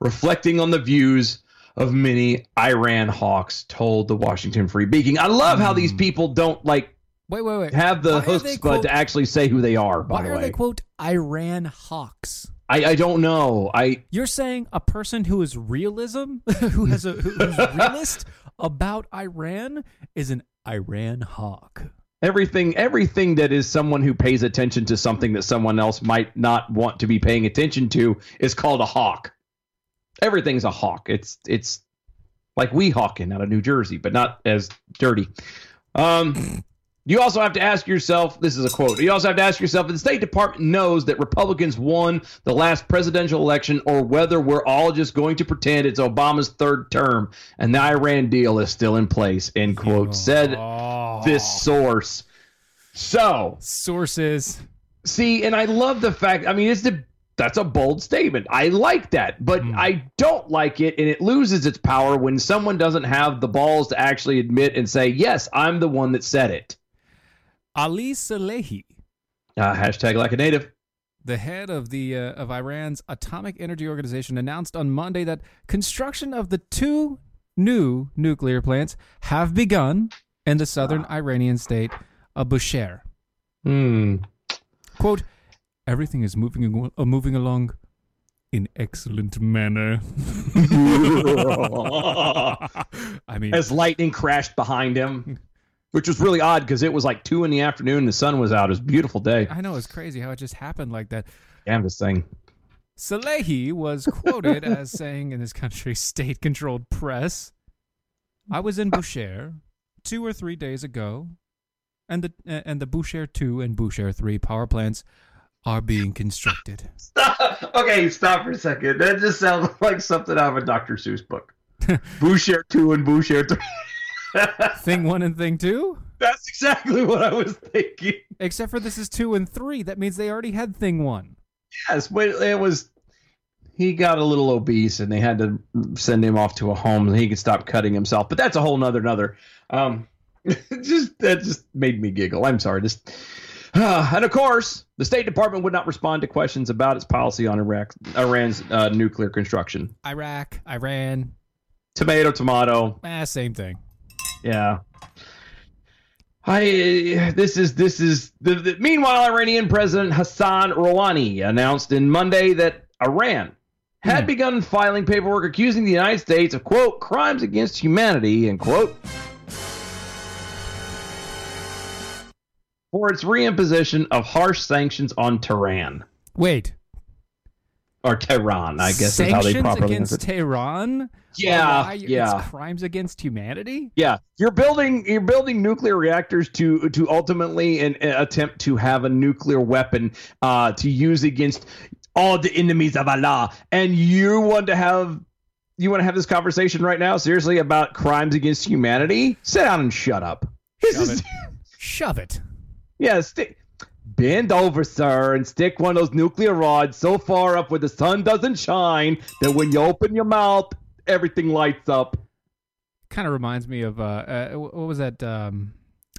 Speaker 3: reflecting on the views of many Iran hawks told the Washington Free Beacon. I love how these hmm. people don't like
Speaker 4: Wait, wait, wait.
Speaker 3: have the
Speaker 4: are
Speaker 3: chutzpah
Speaker 4: quote-
Speaker 3: to actually say who they are. By
Speaker 4: Why
Speaker 3: the
Speaker 4: are
Speaker 3: way,
Speaker 4: they quote Iran hawks?
Speaker 3: I, I don't know. I
Speaker 4: You're saying a person who is realism, who has a who's realist about Iran, is an Iran hawk.
Speaker 3: everything everything that is someone who pays attention to something that someone else might not want to be paying attention to is called a hawk. Everything's a hawk. It's it's like we hawking out of New Jersey, but not as dirty. Um you also have to ask yourself this is a quote. You also have to ask yourself if the State Department knows that Republicans won the last presidential election or whether we're all just going to pretend it's Obama's third term and the Iran deal is still in place. End quote. Said this source. So
Speaker 4: Sources.
Speaker 3: see, and I love the fact. I mean, it's the that's a bold statement. I like that, but hmm. I don't like it, and it loses its power when someone doesn't have the balls to actually admit and say, "Yes, I'm the one that said it."
Speaker 4: Ali Salehi,
Speaker 3: Uh, hashtag like a native.
Speaker 4: the head of the uh, of Iran's Atomic Energy Organization, announced on Monday that construction of the two new nuclear plants have begun in the southern Iranian state of Bushehr.
Speaker 3: Hmm.
Speaker 4: Quote, everything is moving uh, moving along in excellent manner. I mean,
Speaker 3: As lightning crashed behind him, which was really odd because it was like two in the afternoon. The sun was out. It was a beautiful day.
Speaker 4: I know it's crazy how it just happened like that.
Speaker 3: Damn this thing.
Speaker 4: Salehi was quoted as saying in this country's state controlled press, I was in Bushehr two or three days ago, and the uh, and the Bushehr 2 and Bushehr 3 power plants are being constructed.
Speaker 3: Stop. Okay, stop for a second. That just sounds like something out of a Dr. Seuss book. Bushehr two and Bushehr three.
Speaker 4: Thing one and thing two?
Speaker 3: That's exactly what I was thinking.
Speaker 4: Except for this is two and three. That means they already had thing one.
Speaker 3: Yes, but it was he got a little obese and they had to send him off to a home so he could stop cutting himself. But that's a whole nother another. Um, just that just made me giggle. I'm sorry. Just uh, and of course, the State Department would not respond to questions about its policy on Iraq, Iran's uh, nuclear construction.
Speaker 4: Iraq, Iran,
Speaker 3: Tomato, tomato.
Speaker 4: ah, same thing.
Speaker 3: Yeah. I this is this is the, the meanwhile Iranian President Hassan Rouhani announced in Monday that Iran had hmm. begun filing paperwork accusing the United States of quote crimes against humanity and quote for its reimposition of harsh sanctions on Tehran.
Speaker 4: Wait,
Speaker 3: or Tehran, I guess is how they properly
Speaker 4: against
Speaker 3: pronounce it.
Speaker 4: Tehran?
Speaker 3: Yeah, yeah.
Speaker 4: Crimes against humanity.
Speaker 3: Yeah, you're building you're building nuclear reactors to to ultimately an, uh, attempt to have a nuclear weapon uh, to use against all the enemies of Allah, and you want to have you want to have this conversation right now seriously about crimes against humanity? Sit down and shut up.
Speaker 4: Shove
Speaker 3: is
Speaker 4: it. Shove it.
Speaker 3: yeah, stick. Bend over, sir, and stick one of those nuclear rods so far up where the sun doesn't shine that when you open your mouth, everything lights up.
Speaker 4: Kind of reminds me of uh, uh, what was that? Um,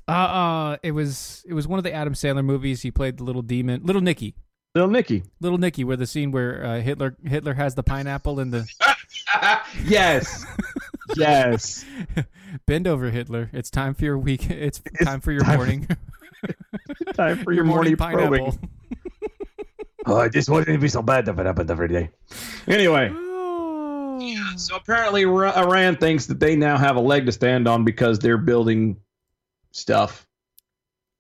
Speaker 4: uh, uh, it was it was one of the Adam Sandler movies. He played the little demon, Little Nicky.
Speaker 3: Little Nicky.
Speaker 4: Little Nicky, where the scene where uh, Hitler Hitler has the pineapple in the
Speaker 3: yes. yes.
Speaker 4: bend over Hitler. It's time for your week. It's, time for your
Speaker 3: time-
Speaker 4: morning.
Speaker 3: Time for your, morning, probing. Oh, I just wanted to be so bad if it happened every day. Anyway, so apparently Iran thinks that they now have a leg to stand on because they're building stuff.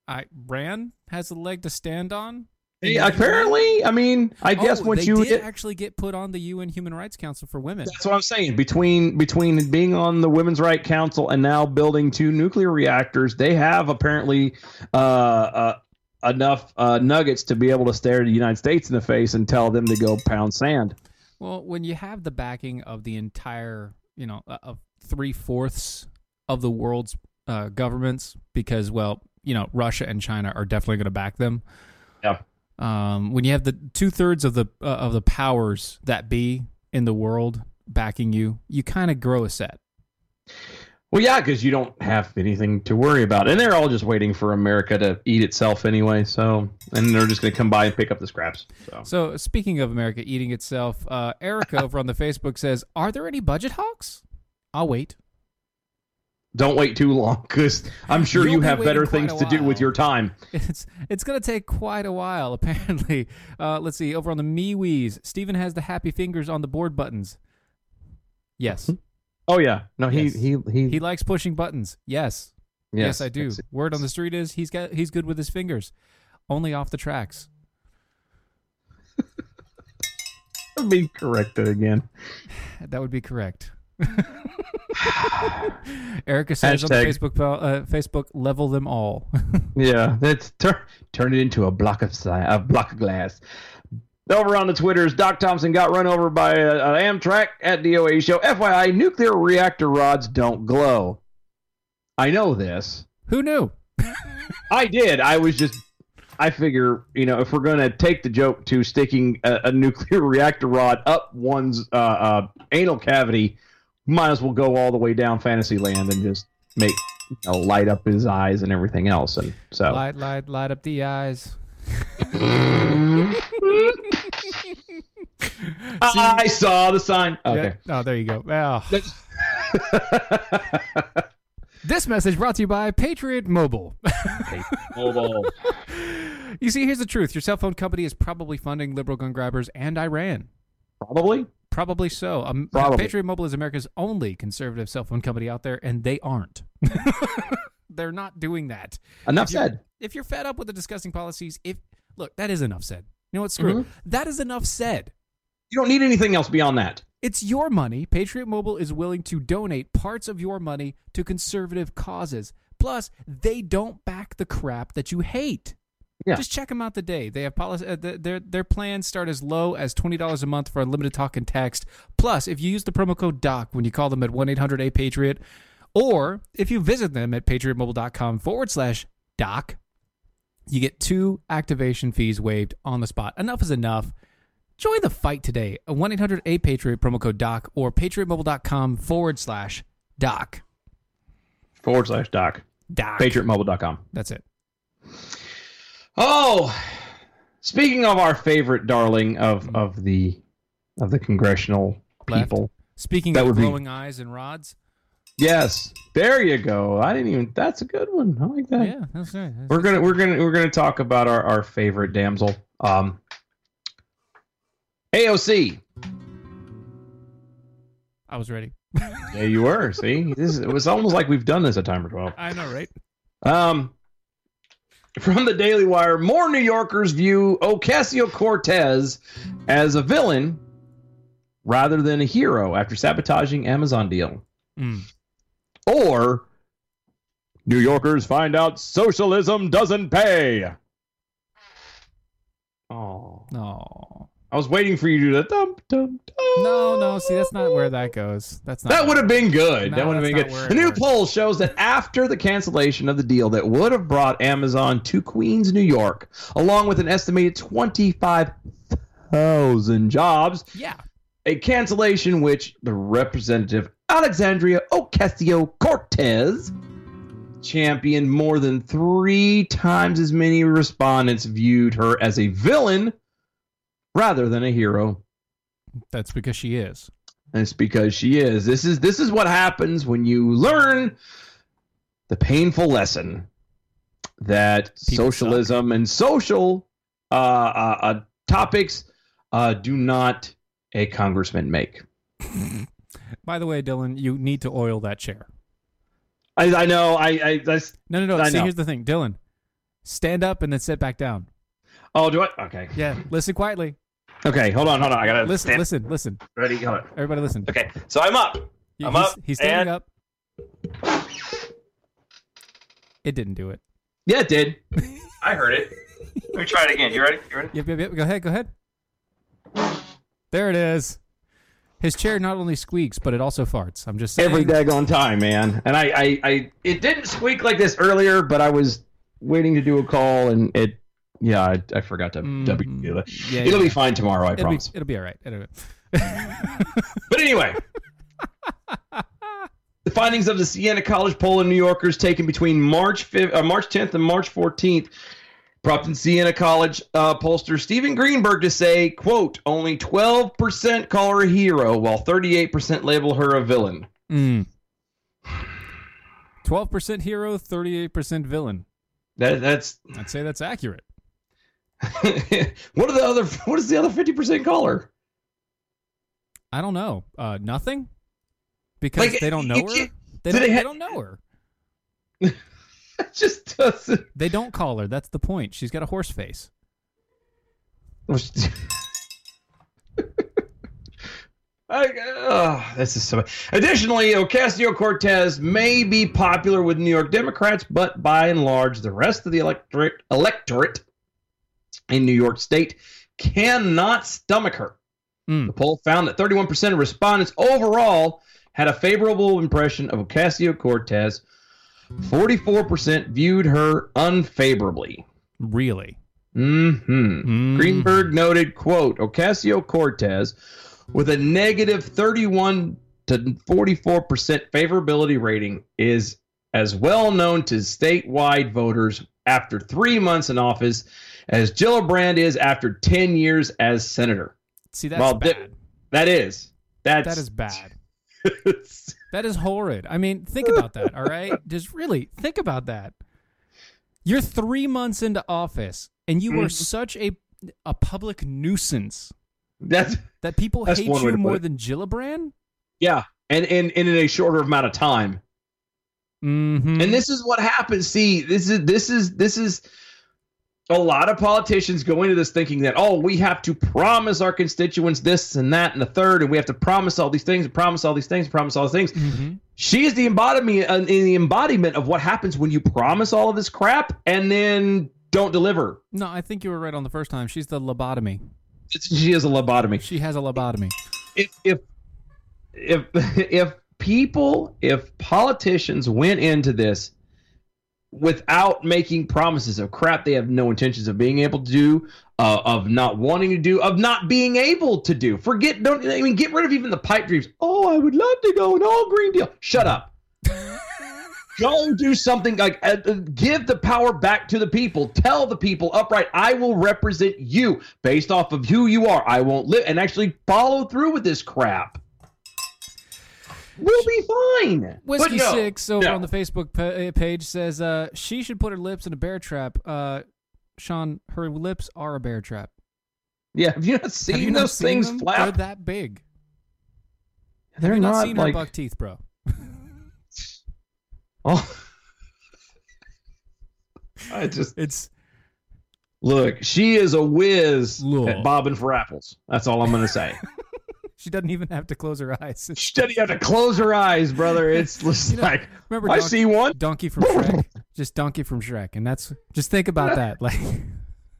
Speaker 4: I Ran has a leg to stand on.
Speaker 3: Hey, apparently, I mean, I guess
Speaker 4: Oh,
Speaker 3: once you
Speaker 4: did actually get put on the UN Human Rights Council for women.
Speaker 3: that's what I'm saying. Between between being on the Women's Right Council and now building two nuclear reactors, they have apparently uh, uh, enough uh, nuggets to be able to stare the United States in the face and tell them to go pound sand.
Speaker 4: Well, when you have the backing of the entire, you know, uh, of three fourths of the world's uh, governments, because well, you know, Russia and China are definitely going to back them.
Speaker 3: Yeah.
Speaker 4: Um, when you have the two thirds of the uh, of the powers that be in the world backing you, you kind of grow a set.
Speaker 3: Well, yeah, because you don't have anything to worry about, and they're all just waiting for America to eat itself anyway. So, and they're just going to come by and pick up the scraps. So,
Speaker 4: So, speaking of America eating itself, uh, Erica over on the Facebook says, "Are there any budget hawks?" I'll wait.
Speaker 3: Don't wait too long, because I'm sure
Speaker 4: You'll
Speaker 3: you have
Speaker 4: waiting
Speaker 3: better things to do with your time.
Speaker 4: It's it's gonna take quite a while, apparently. Uh, let's see. Over on the MeWe's, Steven has the happy fingers on the board buttons. Yes,
Speaker 3: Oh yeah, no, he
Speaker 4: Yes.
Speaker 3: he he,
Speaker 4: he likes pushing buttons. Yes, yes, I do.
Speaker 3: Yes.
Speaker 4: Word on the street is he's got he's good with his fingers, only off the tracks.
Speaker 3: Let me correct it again.
Speaker 4: That would be correct. Erica says on the
Speaker 3: Hashtag-
Speaker 4: Facebook uh, Facebook level them all.
Speaker 3: Yeah, that's tur- turn it into a block of si- a block of glass. Over on the Twitters, Doc Thompson got run over by an Amtrak at DOA show. FYI, nuclear reactor rods don't glow. I know this.
Speaker 4: Who knew?
Speaker 3: I did. I was just. I figure, you know, if we're going to take the joke to sticking a, a nuclear reactor rod up one's uh, uh, anal cavity, might as well go all the way down Fantasyland and just make, you know, light up his eyes and everything else. And so.
Speaker 4: Light, light, light up the eyes.
Speaker 3: I saw the sign. Okay.
Speaker 4: Yeah. Oh, there you go. Well, this message brought to you by Patriot Mobile.
Speaker 3: Mobile.
Speaker 4: you see, here's the truth: your cell phone company is probably funding liberal gun grabbers and Iran.
Speaker 3: Probably.
Speaker 4: Probably so. Um,
Speaker 3: Probably.
Speaker 4: Patriot Mobile is America's only conservative cell phone company out there, and they aren't. They're not doing that.
Speaker 3: Enough
Speaker 4: If
Speaker 3: said.
Speaker 4: If you're fed up with the disgusting policies, if look, that is enough said. You know what? Screw.
Speaker 3: Mm-hmm.
Speaker 4: That is enough said.
Speaker 3: You don't need anything else beyond that.
Speaker 4: It's your money. Patriot Mobile is willing to donate parts of your money to conservative causes. Plus, they don't back the crap that you hate.
Speaker 3: Yeah.
Speaker 4: Just check them out today. They have policy. Uh, th- their their plans start as low as twenty dollars a month for unlimited talk and text. Plus, if you use the promo code DOC when you call them at one eight hundred A Patriot, Or if you visit them at patriotmobile.com forward slash doc, you get two activation fees waived on the spot. Enough is enough. Join the fight today. A 1 800 A Patriot promo code DOC or patriotmobile.com forward slash DOC.
Speaker 3: Forward slash doc.
Speaker 4: Doc.
Speaker 3: PatriotMobile.com.
Speaker 4: That's it.
Speaker 3: Oh, speaking of our favorite darling of of the of the congressional
Speaker 4: Left.
Speaker 3: people.
Speaker 4: Speaking
Speaker 3: That
Speaker 4: of
Speaker 3: would be-
Speaker 4: glowing eyes and rods.
Speaker 3: Yes, there you go. I didn't even. That's a good one. I like that.
Speaker 4: Yeah, that's right. That's-
Speaker 3: We're gonna we're gonna we're gonna talk about our our favorite damsel. Um, AOC.
Speaker 4: I was ready.
Speaker 3: Yeah, you were. See, this is, it was almost like we've done this a time or twelve.
Speaker 4: I know, right?
Speaker 3: Um, from the Daily Wire, more New Yorkers view Ocasio Cortez as a villain rather than a hero after sabotaging Amazon deal.
Speaker 4: Mm.
Speaker 3: Or New Yorkers find out socialism doesn't pay. Oh,
Speaker 4: No.
Speaker 3: I was waiting for you to do the dump, dum dum.
Speaker 4: No, no. See, that's not where that goes. That's not.
Speaker 3: That would have been good.
Speaker 4: No,
Speaker 3: that would have been good. The new
Speaker 4: works.
Speaker 3: poll shows that after the cancellation of the deal that would have brought Amazon to Queens, New York, along with an estimated 25,000 jobs,
Speaker 4: Yeah.
Speaker 3: a cancellation which the representative Alexandria Ocasio Cortez championed more than three times as many respondents viewed her as a villain rather than a hero.
Speaker 4: That's because she is.
Speaker 3: That's because she is. This is this is what happens when you learn the painful lesson that
Speaker 4: People
Speaker 3: socialism and social uh, uh, uh, topics uh, do not a congressman make.
Speaker 4: By the way, Dylan, you need to oil that chair.
Speaker 3: I, I know. I, I that's,
Speaker 4: No, no, no.
Speaker 3: I
Speaker 4: See,
Speaker 3: know.
Speaker 4: here's the thing, Dylan. Stand up and then sit back down.
Speaker 3: oh, do I? Okay.
Speaker 4: Yeah. Listen quietly.
Speaker 3: Okay. Hold on. Hold on. I gotta
Speaker 4: Listen.
Speaker 3: stand.
Speaker 4: Listen. Listen.
Speaker 3: Ready? Hold on.
Speaker 4: Everybody, listen.
Speaker 3: Okay. So I'm up. I'm
Speaker 4: he's,
Speaker 3: up.
Speaker 4: He's standing
Speaker 3: and-
Speaker 4: up. It didn't do it.
Speaker 3: Yeah, it did. I heard it. Let me try it again. You ready? You ready?
Speaker 4: Yep, yep, yep. Go ahead. Go ahead. There it is. His chair not only squeaks, but it also farts. I'm just saying.
Speaker 3: every daggone time, man. And I, I, I, it didn't squeak like this earlier, but I was waiting to do a call, and it, yeah, I, I forgot to
Speaker 4: Mhm.
Speaker 3: W.
Speaker 4: Yeah,
Speaker 3: It'll
Speaker 4: yeah.
Speaker 3: be fine tomorrow, I
Speaker 4: It'll be,
Speaker 3: promise.
Speaker 4: it'll be all right.
Speaker 3: But anyway, the findings of the Siena College poll in New Yorkers taken between March 5th, uh, March 10th and March 14th prompted Siena College uh, pollster Steven Greenberg to say, "quote Only 12% call her a hero, while 38% label her a villain."
Speaker 4: Mm. 12% hero, 38% villain.
Speaker 3: That, that's
Speaker 4: I'd say that's accurate.
Speaker 3: What are the other? What is the other 50% caller?
Speaker 4: I don't know. Uh, nothing? Because
Speaker 3: Like,
Speaker 4: they don't know her? They
Speaker 3: do
Speaker 4: don't,
Speaker 3: they
Speaker 4: they don't know her.
Speaker 3: It just doesn't.
Speaker 4: They don't call her. That's the point. She's got a horse face.
Speaker 3: I, oh, this is so. Additionally, Ocasio Cortez may be popular with New York Democrats, but by and large, the rest of the electorate electorate in New York State cannot stomach her.
Speaker 4: Mm.
Speaker 3: The poll found that 31% of respondents overall had a favorable impression of Ocasio Cortez. 44% viewed her unfavorably.
Speaker 4: Really?
Speaker 3: hmm
Speaker 4: Mm.
Speaker 3: Greenberg noted, quote, Ocasio Cortez with a negative 31 to 44% favorability rating is as well known to statewide voters after three months in office as Gillibrand is after 10 years as senator.
Speaker 4: See, that's
Speaker 3: Well,
Speaker 4: bad.
Speaker 3: That is. That's,
Speaker 4: That is bad. That is horrid. I mean, think about that, all right? Just really think about that. You're three months into office, and you
Speaker 3: Mm-hmm.
Speaker 4: are such a a public nuisance
Speaker 3: that's
Speaker 4: that people
Speaker 3: That's
Speaker 4: hate you more than Gillibrand.
Speaker 3: yeah, and, and, and in a shorter amount of time.
Speaker 4: Mm-hmm.
Speaker 3: And this is what happens. See, this is this is this is a lot of politicians go into this thinking that oh, we have to promise our constituents this and that and the third, and we have to promise all these things, and promise all these things, and promise all these things.
Speaker 4: Mm-hmm.
Speaker 3: She is the embodiment, uh, the embodiment of what happens when you promise all of this crap and then don't deliver.
Speaker 4: no, I think you were right on the first time. She's the lobotomy.
Speaker 3: She is a lobotomy.
Speaker 4: She has a lobotomy.
Speaker 3: if if if if people, if politicians went into this without making promises of crap they have no intentions of being able to do, uh, of not wanting to do, of not being able to do. Forget, don't, I mean, get rid of even the pipe dreams. Oh, I would love to go an all green deal. Shut up. go do something like uh, uh, give the power back to the people. Tell the people upright, I will represent you based off of who you are. I won't live and actually follow through with this crap. We'll be fine.
Speaker 4: Whiskey
Speaker 3: But no,
Speaker 4: Six over
Speaker 3: no.
Speaker 4: on the Facebook page says uh, she should put her lips in a bear trap. Uh, Sean, her lips are a bear trap.
Speaker 3: Yeah, have you not seen
Speaker 4: you
Speaker 3: those
Speaker 4: seen
Speaker 3: things
Speaker 4: them?
Speaker 3: flap?
Speaker 4: They're that big.
Speaker 3: They're
Speaker 4: Have you not,
Speaker 3: not
Speaker 4: seen
Speaker 3: like
Speaker 4: her buck teeth, bro.
Speaker 3: oh. I just
Speaker 4: It's
Speaker 3: look. She is a whiz
Speaker 4: Look.
Speaker 3: at bobbing for apples. That's all I'm gonna say.
Speaker 4: she doesn't even have to close her eyes.
Speaker 3: she doesn't have to close her eyes, brother. It's just
Speaker 4: You know,
Speaker 3: like
Speaker 4: Remember,
Speaker 3: I see one.
Speaker 4: Donkey from Shrek, just Donkey from Shrek, and that's just think about that. Like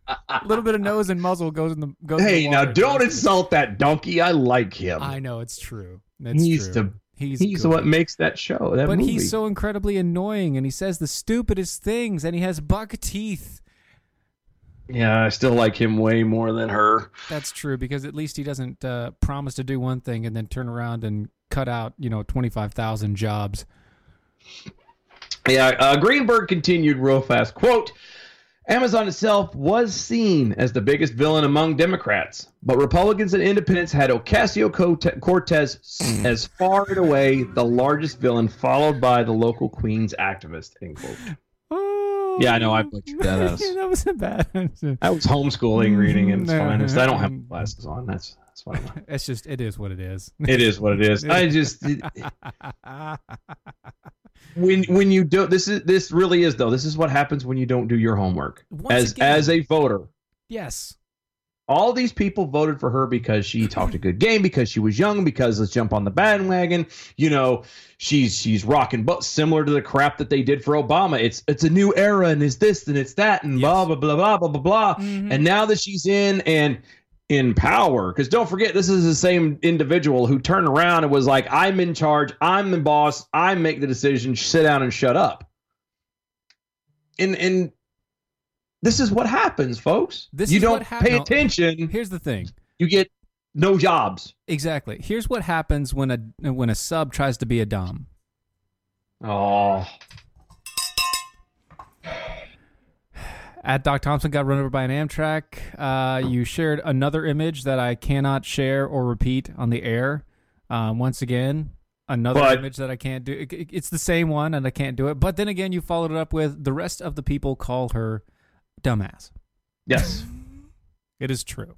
Speaker 4: a little bit of nose and muzzle goes in the goes. in the
Speaker 3: Hey, now don't insult that donkey. I like him.
Speaker 4: I know it's true. It's
Speaker 3: he's
Speaker 4: true.
Speaker 3: the
Speaker 4: he's
Speaker 3: he's
Speaker 4: good.
Speaker 3: what makes that show. That
Speaker 4: but
Speaker 3: movie.
Speaker 4: he's so incredibly annoying, and he says the stupidest things, and he has buck teeth.
Speaker 3: Yeah, I still like him way more than her.
Speaker 4: That's true because at least he doesn't uh, promise to do one thing and then turn around and cut out, you know, twenty five thousand jobs.
Speaker 3: Yeah, uh, Greenberg continued real fast. Quote Amazon itself was seen as the biggest villain among Democrats, but Republicans and independents had Ocasio Cortez as far and away the largest villain, followed by the local Queens activist. End quote. Yeah, I know, I butchered that. That was-
Speaker 4: that wasn't bad.
Speaker 3: That was homeschooling reading and its
Speaker 4: No.
Speaker 3: finest. I don't have mm. glasses on. That's that's. I'm-
Speaker 4: It's just it is what it is.
Speaker 3: It is what it is. I just when when you do this is this really is though. This is what happens when you don't do your homework.
Speaker 4: Once
Speaker 3: as
Speaker 4: again-
Speaker 3: as a voter,
Speaker 4: yes.
Speaker 3: All these people voted for her because she talked a good game, because she was young, because let's jump on the bandwagon. You know, she's she's rocking, but similar to the crap that they did for Obama. It's it's a new era, and it's this and it's that, and blah blah blah blah blah blah blah.
Speaker 4: Mm-hmm.
Speaker 3: And now that she's in and in power, because don't forget, this is the same individual who turned around and was like, "I'm in charge. I'm the boss. I make the decision. Sit down and shut up." And and this is what happens, folks.
Speaker 4: This
Speaker 3: you
Speaker 4: is
Speaker 3: don't pay
Speaker 4: no.
Speaker 3: attention.
Speaker 4: Here's the thing.
Speaker 3: You get no jobs.
Speaker 4: Exactly. Here's what happens when a when a sub tries to be a dom.
Speaker 3: Oh,
Speaker 4: At Doc Thompson got run over by an Amtrak. Uh, you shared another image that I cannot share or repeat on the air. Um, once again, another
Speaker 3: But-
Speaker 4: image that I can't do. It- it- it's the same one, and I can't do it. But then again, you followed it up with the rest of the people call her dumbass.
Speaker 3: yes.
Speaker 4: It is true.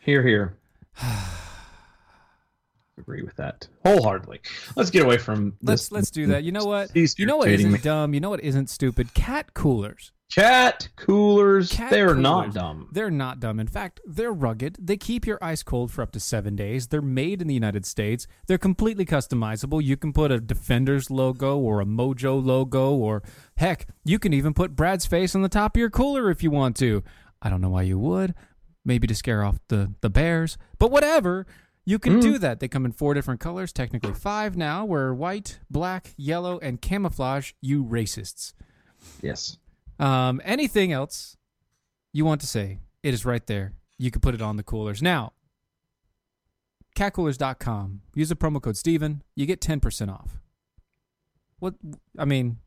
Speaker 3: Here, here. Agree with that wholeheartedly. Let's get away from
Speaker 4: Let's
Speaker 3: this.
Speaker 4: let's do that. You know what? You know what isn't
Speaker 3: me.
Speaker 4: dumb? You know what isn't stupid? Cat coolers.
Speaker 3: Cat coolers.
Speaker 4: Cat
Speaker 3: they're
Speaker 4: coolers.
Speaker 3: not dumb.
Speaker 4: They're not dumb. In fact, they're rugged. They keep your ice cold for up to seven days. They're made in the United States. They're completely customizable. You can put a Defenders logo or a Mojo logo, or heck, you can even put Brad's face on the top of your cooler if you want to. I don't know why you would. Maybe to scare off the, the bears, but whatever. You can do hmm. that. They come in four different colors, technically five now, where white, black, yellow, and camouflage, you racists.
Speaker 3: Yes.
Speaker 4: Um, anything else you want to say, it is right there. You can put it on the coolers. Now, catcoolers.com. Use the promo code Steven. You get 10% off. What, I mean,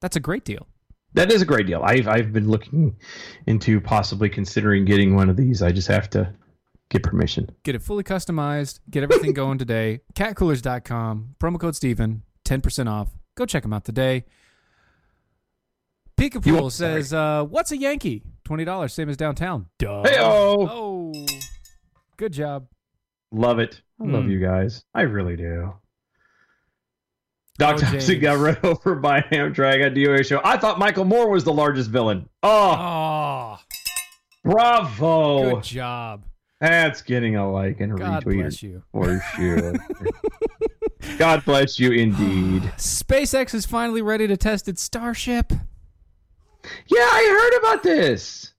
Speaker 4: that's a great deal.
Speaker 3: That is a great deal. I've I've been looking into possibly considering getting one of these. I just have to get permission.
Speaker 4: Get it fully customized. Get everything going today. Catcoolers.com. Promo code Steven. 10% off. Go check them out today.
Speaker 3: You
Speaker 4: Peekapool says, uh, what's a Yankee? $20, same as downtown. Duh.
Speaker 3: Hey-o.
Speaker 4: Oh. Good job.
Speaker 3: Love it. I love
Speaker 4: Mm.
Speaker 3: you guys. I really do. Doc
Speaker 4: Oh,
Speaker 3: Thompson
Speaker 4: James.
Speaker 3: got run over by Amtrak at DOA show. I thought Michael Moore was the largest villain. Oh,
Speaker 4: Oh,
Speaker 3: bravo.
Speaker 4: good job.
Speaker 3: That's getting a like and a
Speaker 4: God
Speaker 3: retweet.
Speaker 4: bless you.
Speaker 3: Or sure. God bless you indeed.
Speaker 4: SpaceX is finally ready to test its Starship.
Speaker 3: Yeah, I heard about this.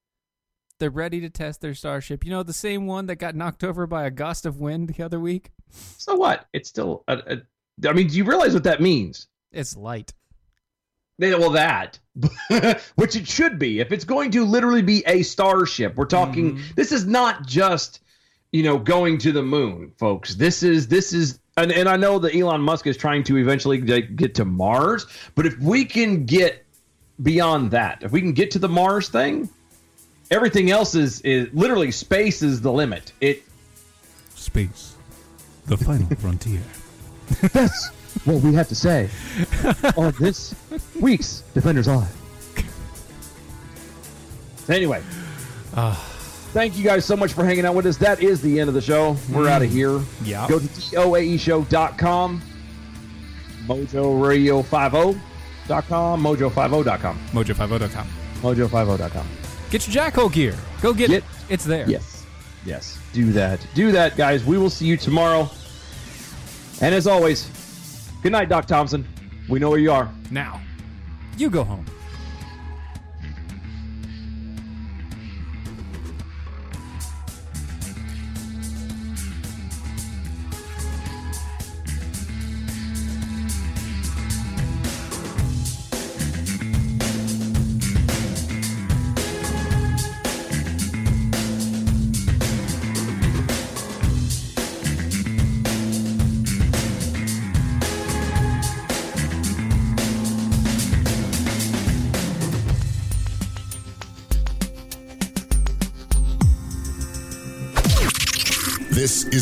Speaker 4: They're ready to test their Starship. You know, the same one that got knocked over by a gust of wind the other week?
Speaker 3: So what? It's still a, a I mean, do you realize what that means?
Speaker 4: It's light.
Speaker 3: Yeah, Well, that, which it should be. If it's going to literally be a starship, we're talking. Mm-hmm. This is not just, you know, going to the moon, folks. This is this is, and, and I know that Elon Musk is trying to eventually get to Mars, but if we can get beyond that, if we can get to the Mars thing, everything else is is literally space is the limit. It
Speaker 8: Space, the final frontier.
Speaker 3: That's what we have to say on this week's Defenders Live. Anyway, ah. thank you guys so much for hanging out with us. That is the end of the show. We're mm. out of here.
Speaker 4: Yeah.
Speaker 3: Go to doaeshow.com, mojoradio50.com, mojo50.com,
Speaker 4: Mojo50.com.
Speaker 3: mojo50.com.
Speaker 4: Get your Jackhole gear. Go get,
Speaker 3: Get-
Speaker 4: it. It's there.
Speaker 3: Yes. Yes. Do that. Do that, guys. We will see you tomorrow. And as always, good night, Doc Thompson. We know where you are.
Speaker 4: Now, you go home.